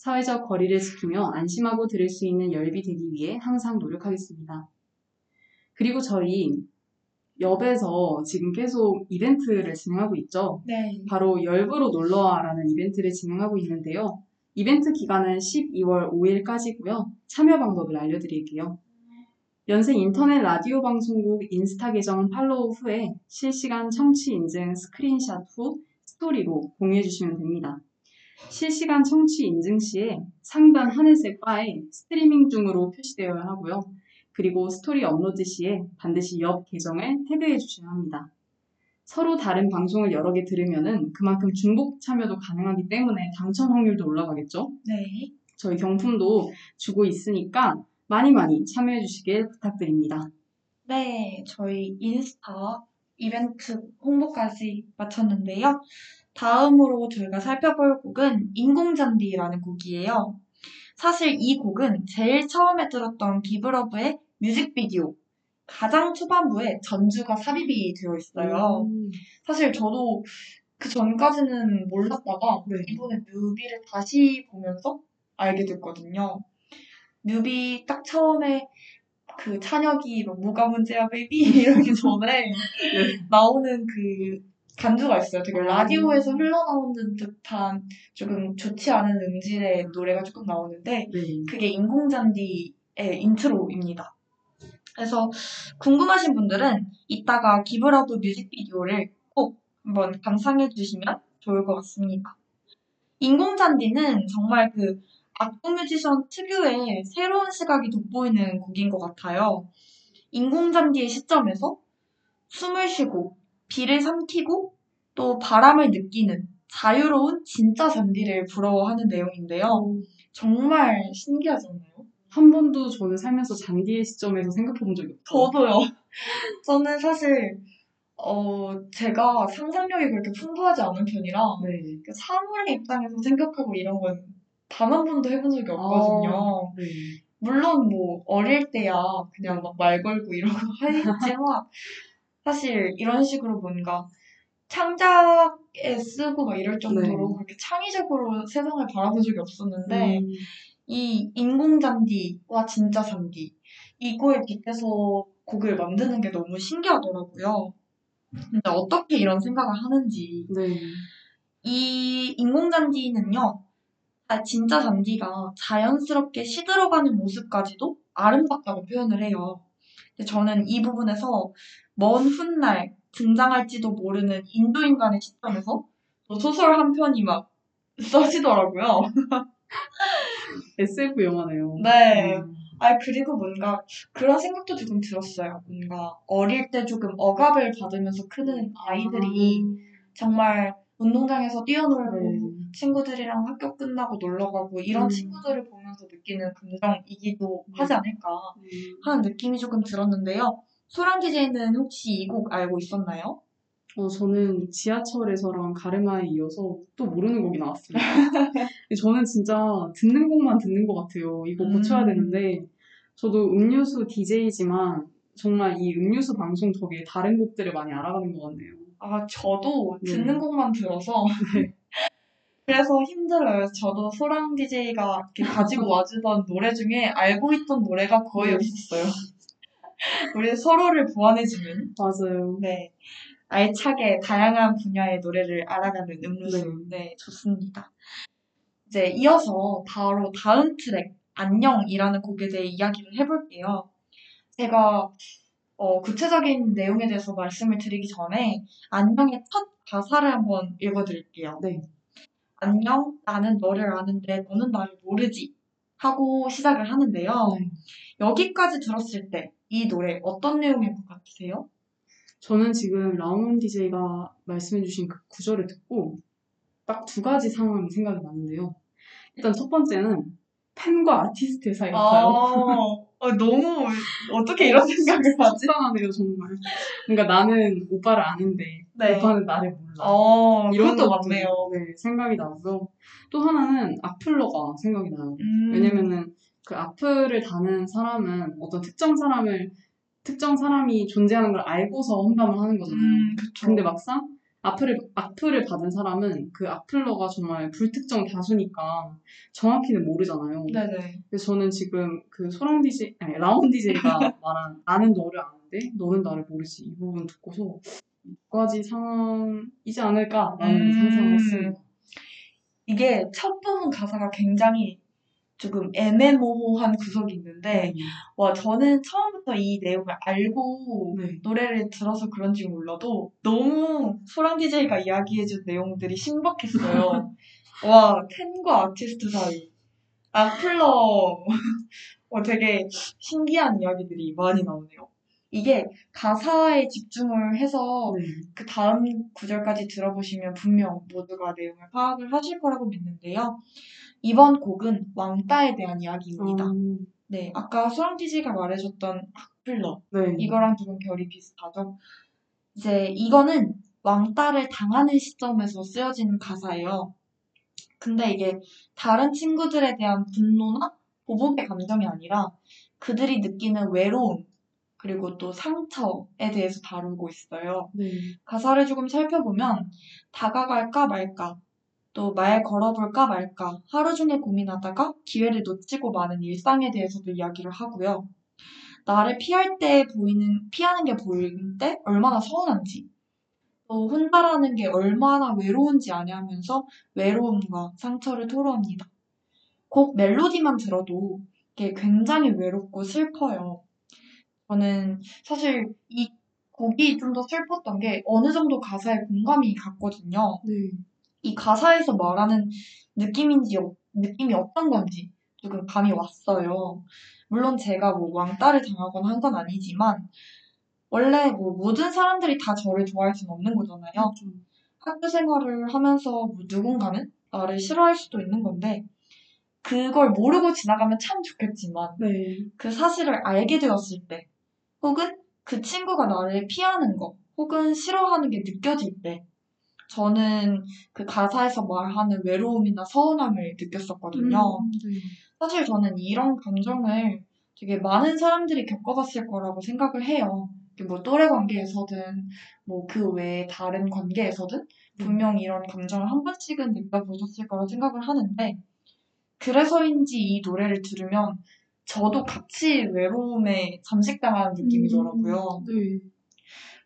사회적 거리를 지키며 안심하고 들을 수 있는 열비 되기 위해 항상 노력하겠습니다. 그리고 저희 엽에서 지금 계속 이벤트를 진행하고 있죠. 네. 바로 열부로 놀러와라는 이벤트를 진행하고 있는데요. 이벤트 기간은 12월 5일까지고요. 참여 방법을 알려드릴게요. 연세 인터넷 라디오 방송국 인스타 계정 팔로우 후에 실시간 청취 인증 스크린샷 후 스토리로 공유해 주시면 됩니다. 실시간 청취 인증 시에 상단 하늘색 바에 스트리밍 중으로 표시되어야 하고요. 그리고 스토리 업로드 시에 반드시 옆 계정을 태그해 주셔야 합니다. 서로 다른 방송을 여러 개 들으면은 그만큼 중복 참여도 가능하기 때문에 당첨 확률도 올라가겠죠? 네. 저희 경품도 주고 있으니까 많이 많이 참여해 주시길 부탁드립니다. 네, 저희 인스타 이벤트 홍보까지 마쳤는데요. 다음으로 저희가 살펴볼 곡은 인공잔디라는 곡이에요. 사실 이 곡은 제일 처음에 들었던 기브러브의 뮤직비디오 가장 초반부에 전주가 삽입이 되어 있어요. 음, 사실 저도 그 전까지는 몰랐다가 네. 이번에 뮤비를 다시 보면서 알게 됐거든요. 뮤비 딱 처음에 그 찬혁이 막 뭐가 문제야 baby 이러기 전에 나오는 그 간주가 있어요. 되게 라디오에서 흘러나오는 듯한 조금 좋지 않은 음질의 노래가 조금 나오는데 네. 그게 인공잔디의 intro입니다. 그래서 궁금하신 분들은 이따가 Give Love 뮤직비디오를 꼭 한번 감상해 주시면 좋을 것 같습니다. 인공잔디는 정말 그 악동 뮤지션 특유의 새로운 시각이 돋보이는 곡인 것 같아요. 인공잔디의 시점에서 숨을 쉬고 비를 삼키고 또 바람을 느끼는 자유로운 진짜 잔디를 부러워하는 내용인데요. 정말 신기하잖아요. 한 번도 저는 살면서 잔디의 시점에서 생각해 본 적이 없어요. 저도요. 저는 사실 어 제가 상상력이 그렇게 풍부하지 않은 편이라 네. 그 사물의 입장에서 생각하고 이런 건 단 한 번도 해본 적이 없거든요. 네. 물론 뭐 어릴 때야 그냥 막 말 걸고 이러고 하지만 사실 이런 식으로 뭔가 창작에 쓰고 막 이럴 정도로 네. 그렇게 창의적으로 세상을 바라본 적이 없었는데 음, 이 인공잔디와 진짜 잔디 이거에 빗대서 곡을 만드는 게 너무 신기하더라고요. 근데 어떻게 이런 생각을 하는지 네. 이 인공잔디는요, 아, 진짜 잔디가 자연스럽게 시들어가는 모습까지도 아름답다고 표현을 해요. 근데 저는 이 부분에서 먼 훗날 등장할지도 모르는 인도인간의 시점에서 또 소설 한 편이 막 써지더라고요. SF 영화네요. 네. 음, 아, 그리고 뭔가 그런 생각도 조금 들었어요. 뭔가 어릴 때 조금 억압을 받으면서 크는 아이들이 정말 운동장에서 뛰어놀고 네. 친구들이랑 학교 끝나고 놀러 가고 이런 음. 친구들을 보면서 느끼는 감정이기도 음. 하지 않을까 음, 하는 느낌이 조금 들었는데요. 소랑 DJ는 혹시 이 곡 알고 있었나요? 어, 저는 지하철에서랑 가르마에 이어서 또 모르는 곡이 나왔습니다. 저는 진짜 듣는 곡만 듣는 것 같아요. 이거 고쳐야 음. 되는데, 저도 음료수 DJ지만 정말 이 음료수 방송 덕에 다른 곡들을 많이 알아가는 것 같네요. 아, 저도 네. 듣는 곡만 들어서 그래서 힘들어요. 저도 소랑 DJ가 이렇게 가지고 와주던 노래 중에 알고 있던 노래가 거의 네. 없었어요. 우리 서로를 보완해주는 맞아요. 네. 알차게 다양한 분야의 노래를 알아가는 음료수. 네. 네, 좋습니다. 이제 이어서 바로 다음 트랙, 안녕이라는 곡에 대해 이야기를 해볼게요. 제가 어, 구체적인 내용에 대해서 말씀을 드리기 전에 안녕의 첫 가사를 한번 읽어드릴게요. 네. 안녕, 나는 너를 아는데 너는 나를 모르지. 하고 시작을 하는데요. 네. 여기까지 들었을 때 이 노래 어떤 내용일 것 같으세요? 저는 지금 라운 DJ가 말씀해주신 그 구절을 듣고 딱 두 가지 상황이 생각이 나는데요. 일단 첫 번째는 팬과 아티스트의 사이 같아요. 어, 너무 어떻게 이런 생각을 하지? 속상하네요, 정말. 그러니까 나는 오빠를 아는데 네. 오빠는 나를 몰라. 어, 이런 것들, 맞네요. 네, 생각이 나고요. 또 하나는 악플러가 생각이 나요. 음, 왜냐면은 그 악플을 다는 사람은 어떤 특정 사람을 특정 사람이 존재하는 걸 알고서 험담을 하는 거잖아요. 음. 근데 막상 악플을, 악플을 받은 사람은 그 악플러가 정말 불특정 다수니까 정확히는 모르잖아요. 네네. 그래서 저는 지금 그 소랑 DJ, 아니, 라운 DJ가 말한 나는 너를 아는데 너는 나를 모르지 이 부분 듣고서 두 가지 상황이지 않을까라는 음. 상상을 했습니다. 이게 첫 부분 가사가 굉장히 조금 애매모호한 구석이 있는데 와 저는 처음부터 이 내용을 알고 네. 노래를 들어서 그런지 몰라도 너무 소랑 DJ가 이야기해준 내용들이 신박했어요. 와 팬과 아티스트 사이 악플러 어, 되게 신기한 이야기들이 많이 나오네요. 이게 가사에 집중을 해서 네. 그 다음 구절까지 들어보시면 분명 모두가 내용을 파악을 하실 거라고 믿는데요. 이번 곡은 왕따에 대한 이야기입니다. 어, 네, 아까 소랑디지가 말해줬던 악플러 네. 이거랑 조금 결이 비슷하죠. 이제 이거는 왕따를 당하는 시점에서 쓰여진 가사예요. 근데 이게 다른 친구들에 대한 분노나 보복의 감정이 아니라 그들이 느끼는 외로움 그리고 또 상처에 대해서 다루고 있어요. 네. 가사를 조금 살펴보면 다가갈까 말까 또 말 걸어볼까 말까 하루 종일 고민하다가 기회를 놓치고 마는 일상에 대해서도 이야기를 하고요. 나를 피할 때 보이는 피하는 게 보일 때 얼마나 서운한지 또 혼자라는 게 얼마나 외로운지 아냐면서 외로움과 상처를 토로합니다. 곡 멜로디만 들어도 이게 굉장히 외롭고 슬퍼요. 저는 사실 이 곡이 좀 더 슬펐던 게 어느 정도 가사에 공감이 갔거든요. 네. 이 가사에서 말하는 느낌인지, 어- 느낌이 어떤 건지 조금 감이 왔어요. 물론 제가 뭐 왕따를 당하거나 한 건 아니지만, 원래 뭐 모든 사람들이 다 저를 좋아할 수는 없는 거잖아요. 좀, 학교 생활을 하면서 뭐 누군가는 나를 싫어할 수도 있는 건데, 그걸 모르고 지나가면 참 좋겠지만, 네. 그 사실을 알게 되었을 때, 혹은 그 친구가 나를 피하는 거, 혹은 싫어하는 게 느껴질 때, 저는 그 가사에서 말하는 외로움이나 서운함을 느꼈었거든요. 음, 네. 사실 저는 이런 감정을 되게 많은 사람들이 겪어봤을 거라고 생각을 해요. 뭐 또래 관계에서든, 뭐 그 외에 다른 관계에서든, 분명히 이런 감정을 한 번씩은 느껴보셨을 거라고 생각을 하는데, 그래서인지 이 노래를 들으면 저도 같이 외로움에 잠식당하는 느낌이더라고요. 네.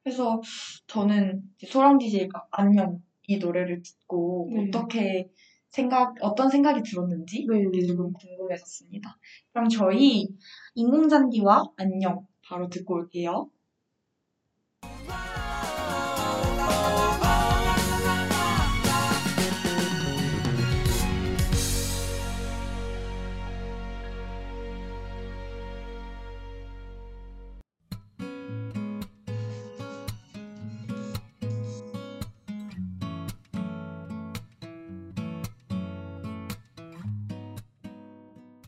그래서 저는 소랑 DJ가 안녕 이 노래를 듣고 네. 어떻게 생각, 어떤 생각이 들었는지 네. 조금 궁금해졌습니다. 그럼 저희 인공잔디와 안녕 바로 듣고 올게요.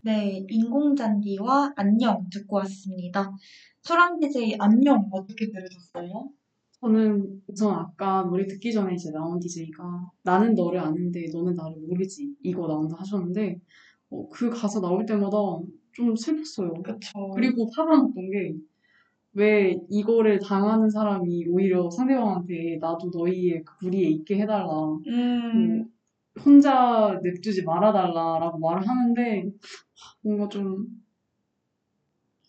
네, 인공잔디와 안녕 듣고 왔습니다. 소랑 DJ 안녕 어떻게 들으셨어요? 저는 우선 아까 노래 듣기 전에 이제 나온 DJ가 나는 너를 아는데 너는 나를 모르지 이거 나온다 하셨는데 어, 그 가사 나올 때마다 좀 슬펐어요. 그쵸. 그리고 났던 게 왜 이거를 당하는 사람이 오히려 상대방한테 나도 너희의 그 무리에 있게 해달라. 음, 뭐, 혼자 냅두지 말아달라라고 말을 하는데 뭔가 좀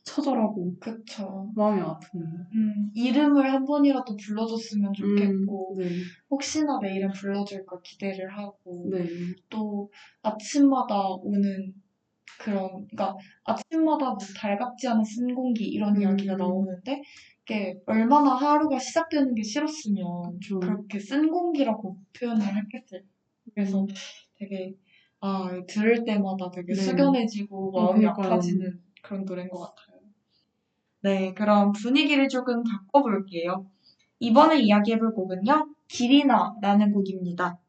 처절하고 그쵸. 마음이 아프네요. 음, 이름을 한 번이라도 불러줬으면 좋겠고, 음, 네, 혹시나 내일은 불러줄까 기대를 하고, 네, 또 아침마다 오는 그런, 그러니까 아침마다 뭐 달갑지 않은 쓴 공기 이런 음. 이야기가 나오는데, 이게 얼마나 하루가 시작되는 게 싫었으면 좀 그렇게 쓴 공기라고 표현을 했겠어요. 그래서 되게, 아, 들을 때마다 되게 네. 숙연해지고 어, 마음이 그러니까요. 아파지는 그런 노래인 것 같아요. 네, 그럼 분위기를 조금 바꿔볼게요. 이번에 이야기해볼 곡은요, 길이나라는 곡입니다.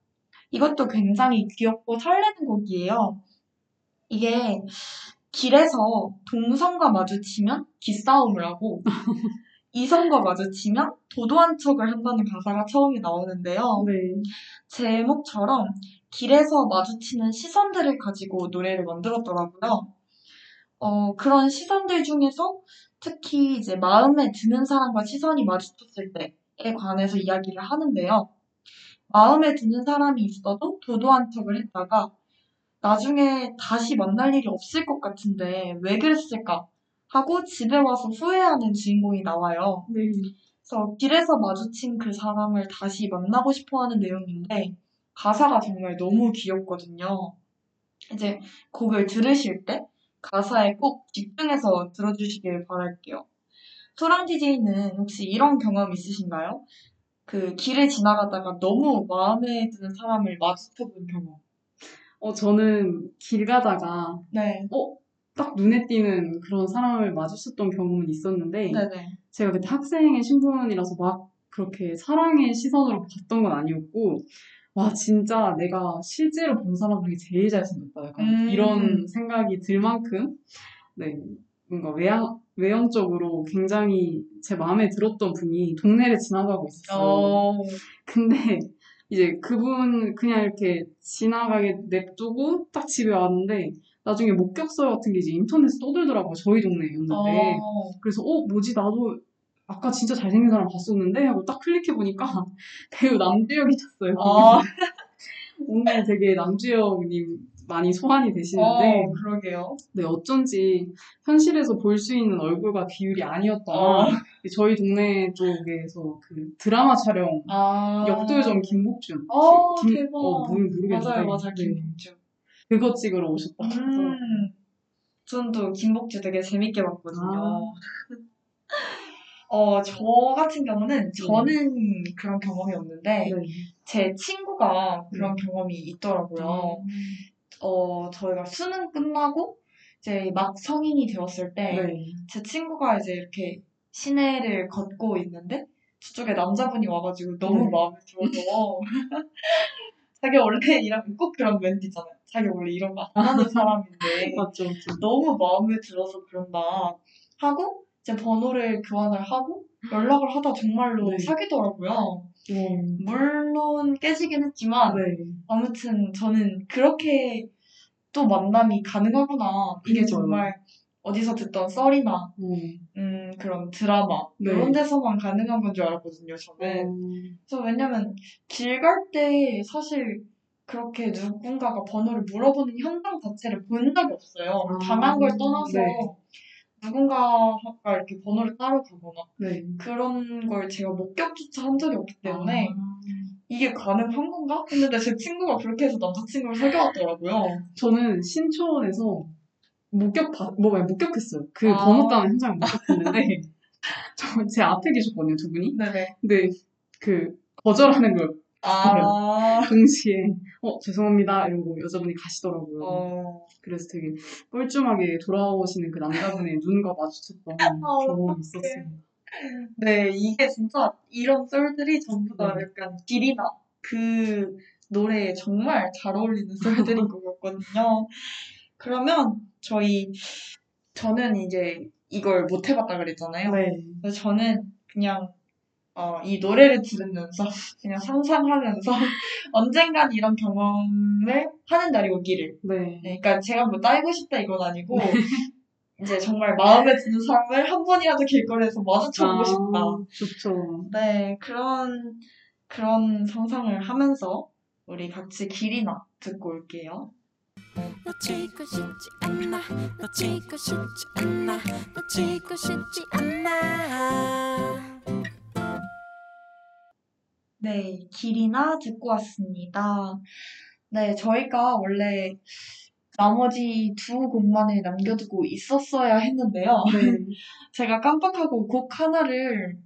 이것도 굉장히 귀엽고 설레는 곡이에요. 이게 길에서 동성과 마주치면 기싸움을 하고 이성과 마주치면 도도한 척을 한다는 가사가 처음에 나오는데요. 네, 제목처럼 길에서 마주치는 시선들을 가지고 노래를 만들었더라고요. 어, 그런 시선들 중에서 특히 이제 마음에 드는 사람과 시선이 마주쳤을 때에 관해서 이야기를 하는데요. 마음에 드는 사람이 있어도 도도한 척을 했다가 나중에 다시 만날 일이 없을 것 같은데 왜 그랬을까 하고 집에 와서 후회하는 주인공이 나와요. 네, 그래서 길에서 마주친 그 사람을 다시 만나고 싶어 하는 내용인데, 가사가 정말 너무 귀엽거든요. 이제 곡을 들으실 때 가사에 꼭 집중해서 들어주시길 바랄게요. 소랑 DJ는 혹시 이런 경험 있으신가요? 그 길을 지나가다가 너무 마음에 드는 사람을 마주쳐본 경험. 어, 저는 길 가다가 네. 어, 딱 눈에 띄는 그런 사람을 마주쳤던 경험은 있었는데 네네. 제가 그때 학생의 신분이라서 막 그렇게 사랑의 시선으로 봤던 건 아니었고 와 진짜 내가 실제로 본 사람 중에 제일 잘생겼다 약간 음. 이런 생각이 들 만큼 네 뭔가 외향 외형적으로 굉장히 제 마음에 들었던 분이 동네를 지나가고 있었어요. 어, 근데 이제 그분 그냥 이렇게 지나가게 냅두고 딱 집에 왔는데 나중에 목격서 같은 게 이제 인터넷에 떠들더라고요. 저희 동네였는데. 어, 그래서 어 뭐지 나도 아까 진짜 잘생긴 사람 봤었는데 하고 딱 클릭해 보니까 배우 남주혁이셨어요. 아. 오늘 되게 남주혁님 많이 소환이 되시는데 어, 그러게요. 네 어쩐지 현실에서 볼 수 있는 얼굴과 비율이 아니었다나 어. 저희 동네 쪽에서 그 드라마 촬영 아. 역도요정 김복준 어, 김- 대박. 어, 모르, 모르겠는데 맞아요, 맞아요. 네. 김복주. 그거 찍으러 오셨다고 해서 음, 전도 김복주 되게 재밌게 봤거든요. 아. 어, 저 같은 경우는 저는 그런 경험이 없는데 네. 제 친구가 그런 경험이 음. 있더라고요. 어, 저희가 수능 끝나고 이제 막 성인이 되었을 때 네. 제 친구가 이제 이렇게 시내를 걷고 있는데 저쪽에 남자분이 와가지고 너무 네. 마음에 들어서 자기 원래 이런 꼭 그런 멘트 있잖아요. 자기 원래 이런 거 안 하는 사람인데 맞죠, 맞죠. 너무 마음에 들어서 그런다 하고 이제 번호를 교환을 하고 연락을 하다 정말로 네. 사귀더라고요. 네. 물론 깨지긴 했지만 네. 아무튼 저는 그렇게 또 만남이 가능하구나. 이게 그니까요. 정말 어디서 듣던 썰이나 음. 음, 그런 드라마 네. 이런 데서만 가능한 건 줄 알았거든요. 저는. 음. 그래서 왜냐면 길 갈 때 사실 그렇게 누군가가 번호를 물어보는 현상 자체를 본 적이 없어요. 아, 당한 걸 떠나서 네. 누군가가 이렇게 번호를 따러 가거나 네. 그런 걸 제가 목격조차 한 적이 없기 때문에 아. 이게 가능한 건가? 했는데 제 친구가 그렇게 해서 남자친구를 사귀어왔더라고요. 저는 신촌에서 목격 받, 뭐 아니, 목격했어요. 그 아. 번호 따는 현장을 목격했는데 저 제 앞에 계셨거든요, 두 분이. 네네. 근데 그 거절하는 걸 아, 동시에 어 죄송합니다 이러고 여자분이 가시더라고요. 어, 그래서 되게 뻘쭘하게 돌아오시는 그 남자분의 눈과 마주쳤던 아, 경험이 있었어요. 네, 이게 진짜 이런 썰들이 전부 다 네. 약간 길이나 그 노래에 정말 잘 어울리는 썰들인 것 같거든요. 그러면 저희, 저는 이제 이걸 못 해봤다 그랬잖아요. 네. 그래서 저는 그냥 어, 이 노래를 들으면서 그냥 상상하면서 언젠간 이런 경험을 하는 날이 오기를. 네. 네, 그러니까 제가 뭐 따이고 싶다 이건 아니고 이제 정말 마음에 드는 사람을 한 번이라도 길거리에서 마주쳐보고 싶다. 아, 좋죠. 네, 그런 그런 상상을 하면서 우리 같이 길이나 듣고 올게요. 놓치고 싶지 않아 놓치고 싶지 않아 놓치고 싶지 않아 네, 길이나 듣고 왔습니다. 네, 저희가 원래 나머지 두 곡만을 남겨두고 있었어야 했는데요. 네. 제가 깜빡하고 곡 하나를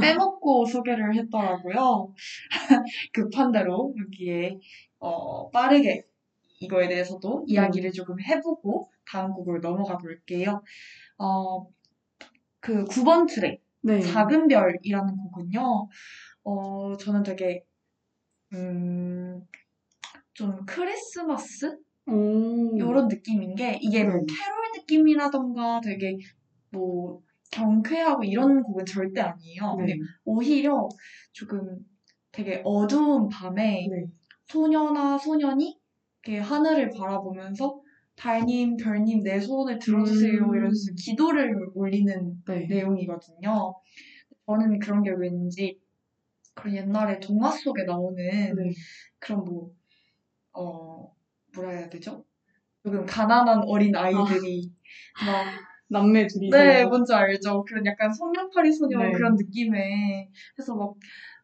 빼먹고 소개를 했더라고요. 급한 대로 여기에 어, 빠르게 이거에 대해서도 이야기를 조금 해보고 다음 곡으로 넘어가 볼게요. 어, 그 9번 트랙 네. 작은 별이라는 곡은요. 어, 저는 되게 음, 좀 크리스마스 오. 이런 느낌인 게 이게 뭐 네. 캐롤 느낌이라던가 되게 뭐 경쾌하고 이런 곡은 절대 아니에요. 네. 오히려 조금 되게 어두운 밤에 네. 소녀나 소년이 이렇게 하늘을 바라보면서 달님, 별님, 내 소원을 들어주세요 음. 이러면서 기도를 올리는 네. 내용이거든요. 저는 그런 게 왠지 그런 옛날에 동화 속에 나오는 네. 그런 뭐, 어, 뭐라 해야 되죠? 조금 가난한 어린 아이들이 막, 남매 둘이서 네, 뭔지 알죠? 그런 약간 성냥팔이 소녀 네. 그런 느낌에 해서 막,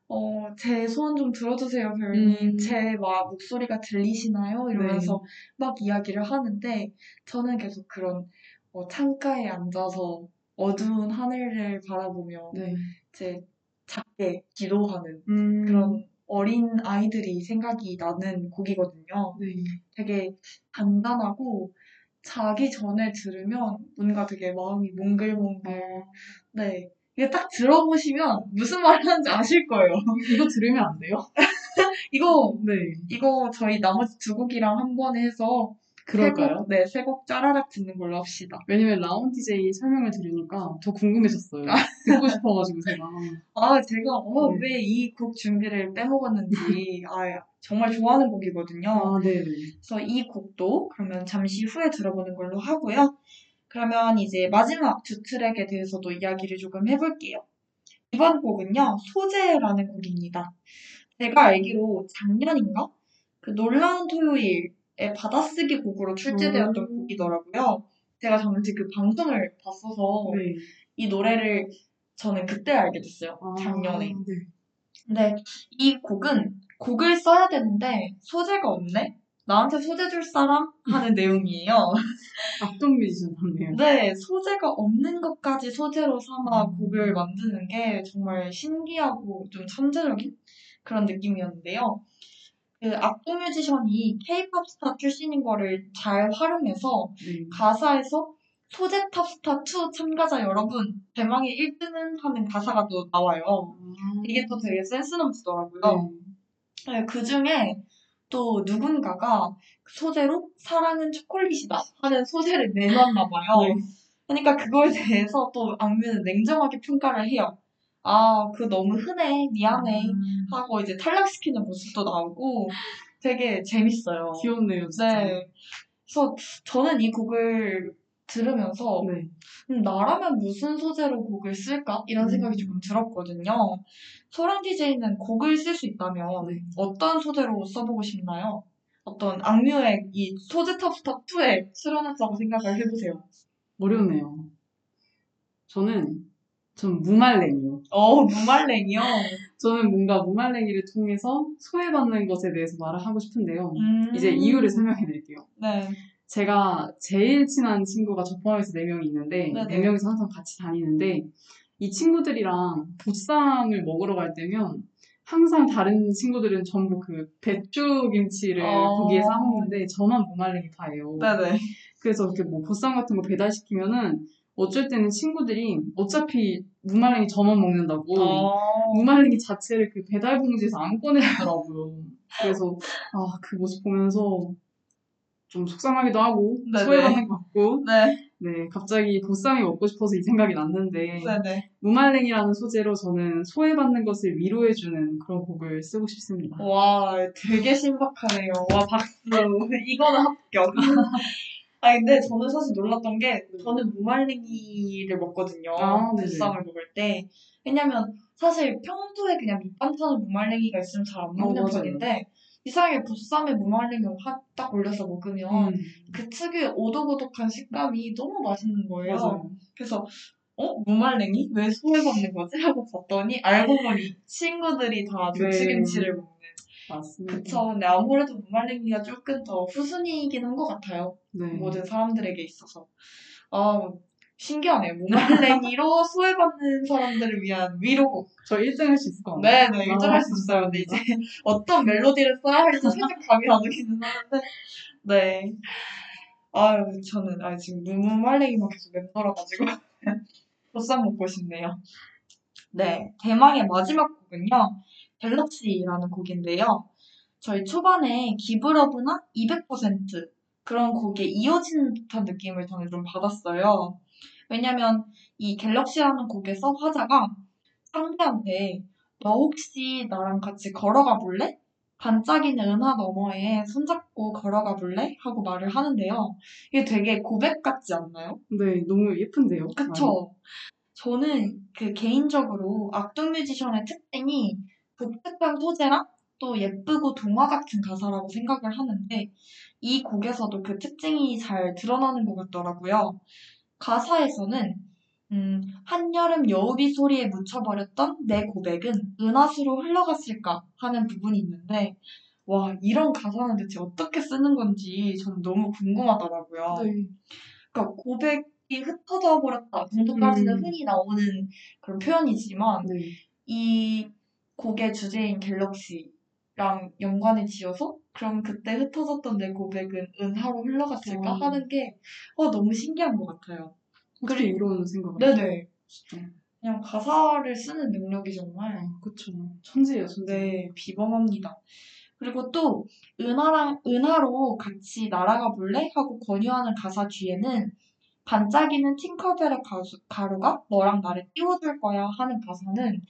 어, 제 소원 좀 들어주세요, 별님. 음. 제막 목소리가 들리시나요? 이러면서 네. 막 이야기를 하는데 저는 계속 그런 어, 창가에 앉아서 어두운 하늘을 바라보며 네. 제 작게 기도하는 음, 그런 어린 아이들이 생각이 나는 곡이거든요. 네. 되게 단단하고 자기 전에 들으면 뭔가 되게 마음이 몽글몽글. 네. 이게 딱 들어보시면 무슨 말 하는지 아실 거예요. 이거 들으면 안 돼요? 이거, 네. 이거 저희 나머지 두 곡이랑 한 번에 해서 그럴까요? 네, 세 곡 짜라락 듣는 걸로 합시다. 왜냐면 라운 DJ 설명을 들으니까 더 궁금해졌어요. 듣고 싶어가지고 제가. 아, 제가 어, 네. 왜이 곡 준비를 빼먹었는지 아, 정말 좋아하는 곡이거든요. 아, 네네. 그래서 이 곡도 그러면 잠시 후에 들어보는 걸로 하고요. 그러면 이제 마지막 두 트랙에 대해서도 이야기를 조금 해볼게요. 이번 곡은요, 소재라는 곡입니다. 제가 알기로 작년인가? 그 놀라운 토요일에 받아쓰기 곡으로 출제되었던 음. 곡이더라고요. 제가 정말 그 방송을 봤어서 네. 이 노래를 저는 그때 알게 됐어요. 아, 작년에. 네. 근데 이 곡은 곡을 써야 되는데 소재가 없네? 나한테 소재 줄 사람? 하는 내용이에요. 악동 뮤지션 같네요. 근데 소재가 없는 것까지 소재로 삼아 음. 곡을 만드는 게 정말 신기하고 좀 천재적인 그런 느낌이었는데요. 그 악동 뮤지션이 케이팝 스타 출신인 거를 잘 활용해서 네. 가사에서 소재 탑스타 2 참가자 여러분 대망의 1등은 하는 가사가 또 나와요. 아, 이게 또 되게 센스 넘치더라고요. 네. 네, 그 중에 또 누군가가 소재로 사랑은 초콜릿이다 하는 소재를 내놨나 봐요. 네. 그러니까 그거에 대해서 또 악뮤는 냉정하게 평가를 해요. 아, 그 너무 흔해, 미안해 음, 하고 이제 탈락시키는 모습도 나오고 되게 재밌어요. 귀엽네요, 진짜. 네. 그래서 저는 이 곡을 들으면서 네. 음, 나라면 무슨 소재로 곡을 쓸까? 이런 생각이 음. 조금 들었거든요. 소랑 DJ는 곡을 쓸 수 있다면 네. 어떤 소재로 써보고 싶나요? 어떤 악뮤의 이 소재 탑스탑 2에 출연했다고 생각을 해보세요. 어려우네요. 저는, 전 무말랭이요. 어, 무말랭이요? 저는 뭔가 무말랭이를 통해서 소외받는 것에 대해서 말을 하고 싶은데요. 음. 이제 이유를 설명해 드릴게요. 네. 제가 제일 친한 친구가 저 포함해서 4명이 있는데, 네네. 4명이서 항상 같이 다니는데, 이 친구들이랑 보쌈을 먹으러 갈 때면, 항상 다른 친구들은 전부 그 배추 김치를 어. 거기에 싸 먹는데, 저만 무말랭이 파예요. 네네. 그래서 이렇게 뭐 보쌈 같은 거 배달시키면은, 어쩔 때는 친구들이 어차피 무말랭이 저만 먹는다고, 어. 무말랭이 자체를 그 배달 봉지에서 안 꺼내더라고요. 그래서 아 그 모습 보면서 좀 속상하기도 하고 네네. 소외받는 것 같고 네. 네 갑자기 보쌈이 먹고 싶어서 이 생각이 났는데 네네. 무말랭이라는 소재로 저는 소외받는 것을 위로해주는 그런 곡을 쓰고 싶습니다. 와, 되게 신박하네요. 와, 박수. 이거는 합격. 아, 근데 저는 사실 놀랐던 게, 저는 무말랭이를 먹거든요. 아. 보쌈을 먹을 때. 왜냐면, 사실 평소에 그냥 밑반찬으로 무말랭이가 있으면 잘 안 먹는 어. 편인데, 이상하게 보쌈에 무말랭이 하- 딱 올려서 먹으면, 음, 그 특유의 오독오독한 식감이 너무 맛있는 거예요. 맞아요. 그래서 어? 무말랭이? 왜 소외받는 거지? 하고 봤더니 알고 보니 친구들이 다 네. 배추김치를 먹는 맞습니다. 그쵸 근데 아무래도 무말랭이가 조금 더 후순위이긴 한 것 같아요 네. 모든 사람들에게 있어서 아 신기하네요. 무말랭이로 소외받는 사람들을 위한 위로곡. 저 1등 할 수 있을 것 같아요. 네네 일정할 수 있어요. 근데 이제 어떤 멜로디를 써야 할지 살짝 감이 안 오기는 하는데. 네. 아유 저는 아 지금 무말랭이만 계속 맴돌아가지고 보쌈 먹고 싶네요. 네 대망의 마지막 곡은요. 갤럭시라는 곡인데요. 저희 초반에 기브러브나 200% 그런 곡에 이어지는 듯한 느낌을 저는 좀 받았어요 왜냐면 이 갤럭시라는 곡에서 화자가 상대한테 너 혹시 나랑 같이 걸어가 볼래? 반짝이는 은하 너머에 손잡고 걸어가 볼래? 하고 말을 하는데요. 이게 되게 고백 같지 않나요? 네, 너무 예쁜데요. 그쵸? 저는 그 개인적으로 악동 뮤지션의 특징이 독특한 소재랑 또 예쁘고 동화 같은 가사라고 생각을 하는데 이 곡에서도 그 특징이 잘 드러나는 것 같더라고요. 가사에서는 음, 한여름 여우비 소리에 묻혀버렸던 내 고백은 은하수로 흘러갔을까 하는 부분이 있는데, 와, 이런 가사는 대체 어떻게 쓰는 건지 전 너무 궁금하더라고요. 네. 그러니까 고백이 흩어져 버렸다 정도까지는 음. 흔히 나오는 그런 표현이지만, 네. 이 곡의 주제인 galaxy랑 연관을 지어서 그럼 그때 흩어졌던 내 고백은 은하로 흘러갔을까 어. 하는 게 어, 너무 신기한 것 같아요. 어떻게 이런 생각을 네네. 진짜. 그냥 가사를 쓰는 능력이 정말 아, 그쵸. 천재예요, 천재. 네 비범합니다. 그리고 또 은하랑 은하로 같이 날아가 볼래 하고 권유하는 가사 뒤에는 반짝이는 팅커벨의 가수, 가루가 너랑 나를 띄워줄 거야 하는 가사는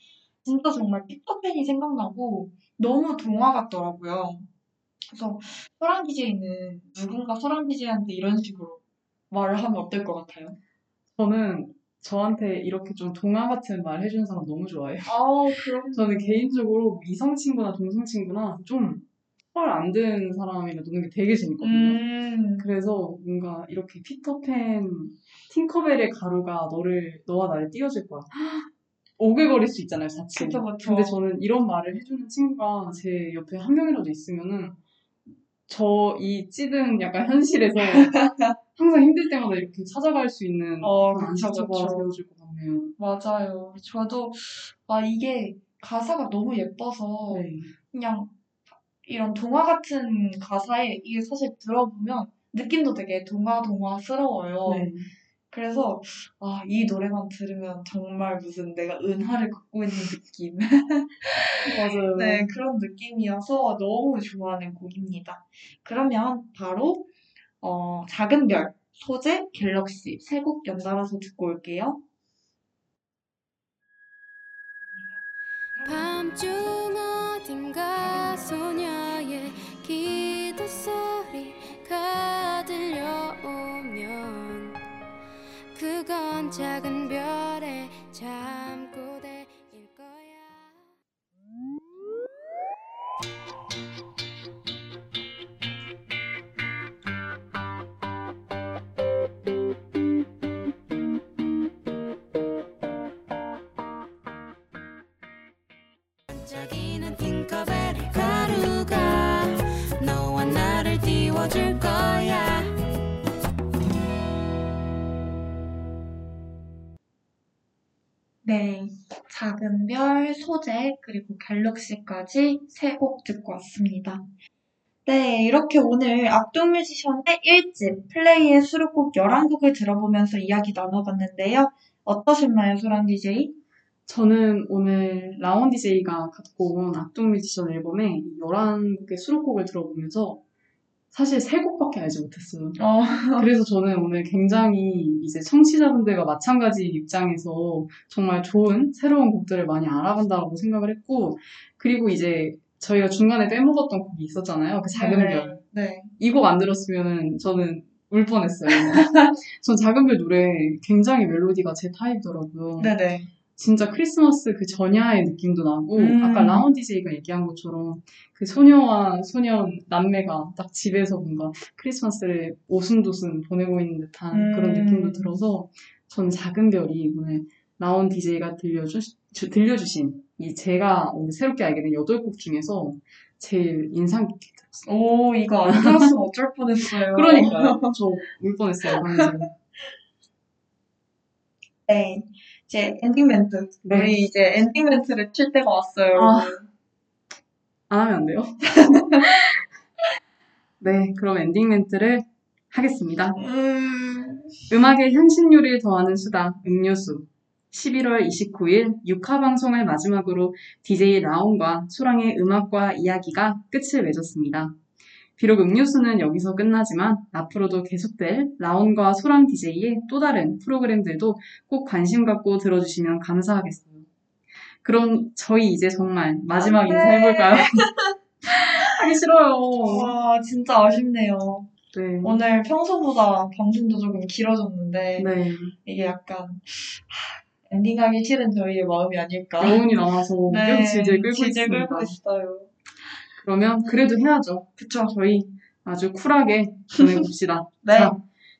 진짜 정말 피터팬이 생각나고 너무 동화 같더라고요. 그래서 소랑 DJ는 누군가 소랑 DJ한테 이런 식으로 말을 하면 어떨 것 같아요? 저는 저한테 이렇게 좀 동화 같은 말 해주는 사람 너무 좋아해요. 아우 그럼 저는 개인적으로 이성 친구나 동성 친구나 좀말안 듣는 사람이랑 노는 게 되게 재밌거든요. 음 그래서 뭔가 이렇게 피터팬 팅커벨의 가루가 너를 너와 나를 띄워줄 거야. 오글거릴 수 있잖아요, 자칫. 그쵸 그쵸. 근데 저는 이런 말을 해주는 친구가 제 옆에 한 명이라도 있으면은 저 이 찌든 약간 현실에서 항상 힘들 때마다 이렇게 찾아갈 수 있는 어, 그런 그쵸, 안식처가 그쵸. 되어줄 것 같네요. 맞아요. 저도 아 이게 가사가 너무 예뻐서 네. 그냥 이런 동화 같은 가사에 이게 사실 들어보면 느낌도 되게 동화 동화스러워요. 네. 그래서 아, 이 노래만 들으면 정말 무슨 내가 은하를 걷고 있는 느낌. 맞아요. 네, 그런 느낌이어서 너무 좋아하는 곡입니다. 그러면 바로 어, 작은 별, 소재, 갤럭시 세 곡 연달아서 듣고 올게요. 밤중 어딘가 소녀의 기 그건 작은 별의 잠꼬 네, 작은 별, 소재, 그리고 갤럭시까지 세 곡 듣고 왔습니다. 네, 이렇게 오늘 악동뮤지션의 1집 플레이의 수록곡 11곡을 들어보면서 이야기 나눠봤는데요. 어떠셨나요, 소란 DJ? 저는 오늘 라온 DJ가 갖고 온 악동 뮤지션 앨범에 11곡의 수록곡을 들어보면서 사실 3곡밖에 알지 못했어요. 어, 그래서 저는 오늘 굉장히 이제 청취자분들과 마찬가지 입장에서 정말 좋은 새로운 곡들을 많이 알아간다고 생각을 했고, 그리고 이제 저희가 중간에 빼먹었던 곡이 있었잖아요. 그 작은 네, 별. 네. 이곡안 들었으면 저는 울 뻔했어요. 전 작은 별 노래 굉장히 멜로디가 제 타입이더라고요. 네네. 진짜 크리스마스 그 전야의 느낌도 나고 음. 아까 라온 DJ가 얘기한 것처럼 그 소녀와 소년 남매가 딱 집에서 뭔가 크리스마스를 오순도순 보내고 있는 듯한 음. 그런 느낌도 들어서 저는 작은 별이 오늘 라온 DJ가 들려주, 주- 들려주신 이 제가 오늘 새롭게 알게 된 8곡 중에서 제일 인상 깊게 들었어요. 오, 이거 안 들었으면 어쩔 뻔했어요. 그러니까요. 저 울 뻔했어요. 방금. 네. 이제 엔딩 멘트. 네. 우리 이제 엔딩 멘트를 칠 때가 왔어요, 아. 안 하면 안 돼요? 네, 그럼 엔딩 멘트를 하겠습니다. 음, 음악의 향신료를 더하는 수다, 음료수. 11월 29일 6화 방송을 마지막으로 DJ 라온과 소랑의 음악과 이야기가 끝을 맺었습니다. 비록 음료수는 여기서 끝나지만 앞으로도 계속될 라온과 소랑 DJ의 또 다른 프로그램들도 꼭 관심 갖고 들어주시면 감사하겠어요. 그럼 저희 이제 정말 마지막 안 돼. 인사해볼까요? 하기 싫어요. 와, 진짜 아쉽네요. 네. 오늘 평소보다 방송도 조금 길어졌는데, 네. 이게 약간, 하, 엔딩하기 싫은 저희의 마음이 아닐까. 여운이 남아서 네. 질질 끌고 질질 있습니다. 끌고 있어요. 그러면 그래도 해야죠. 그쵸. 저희 아주 쿨하게 보내봅시다. 네. 자,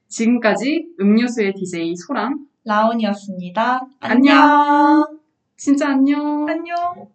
지금까지 음료수의 DJ 소랑 라온이었습니다. 안녕. 안녕. 진짜 안녕. 안녕.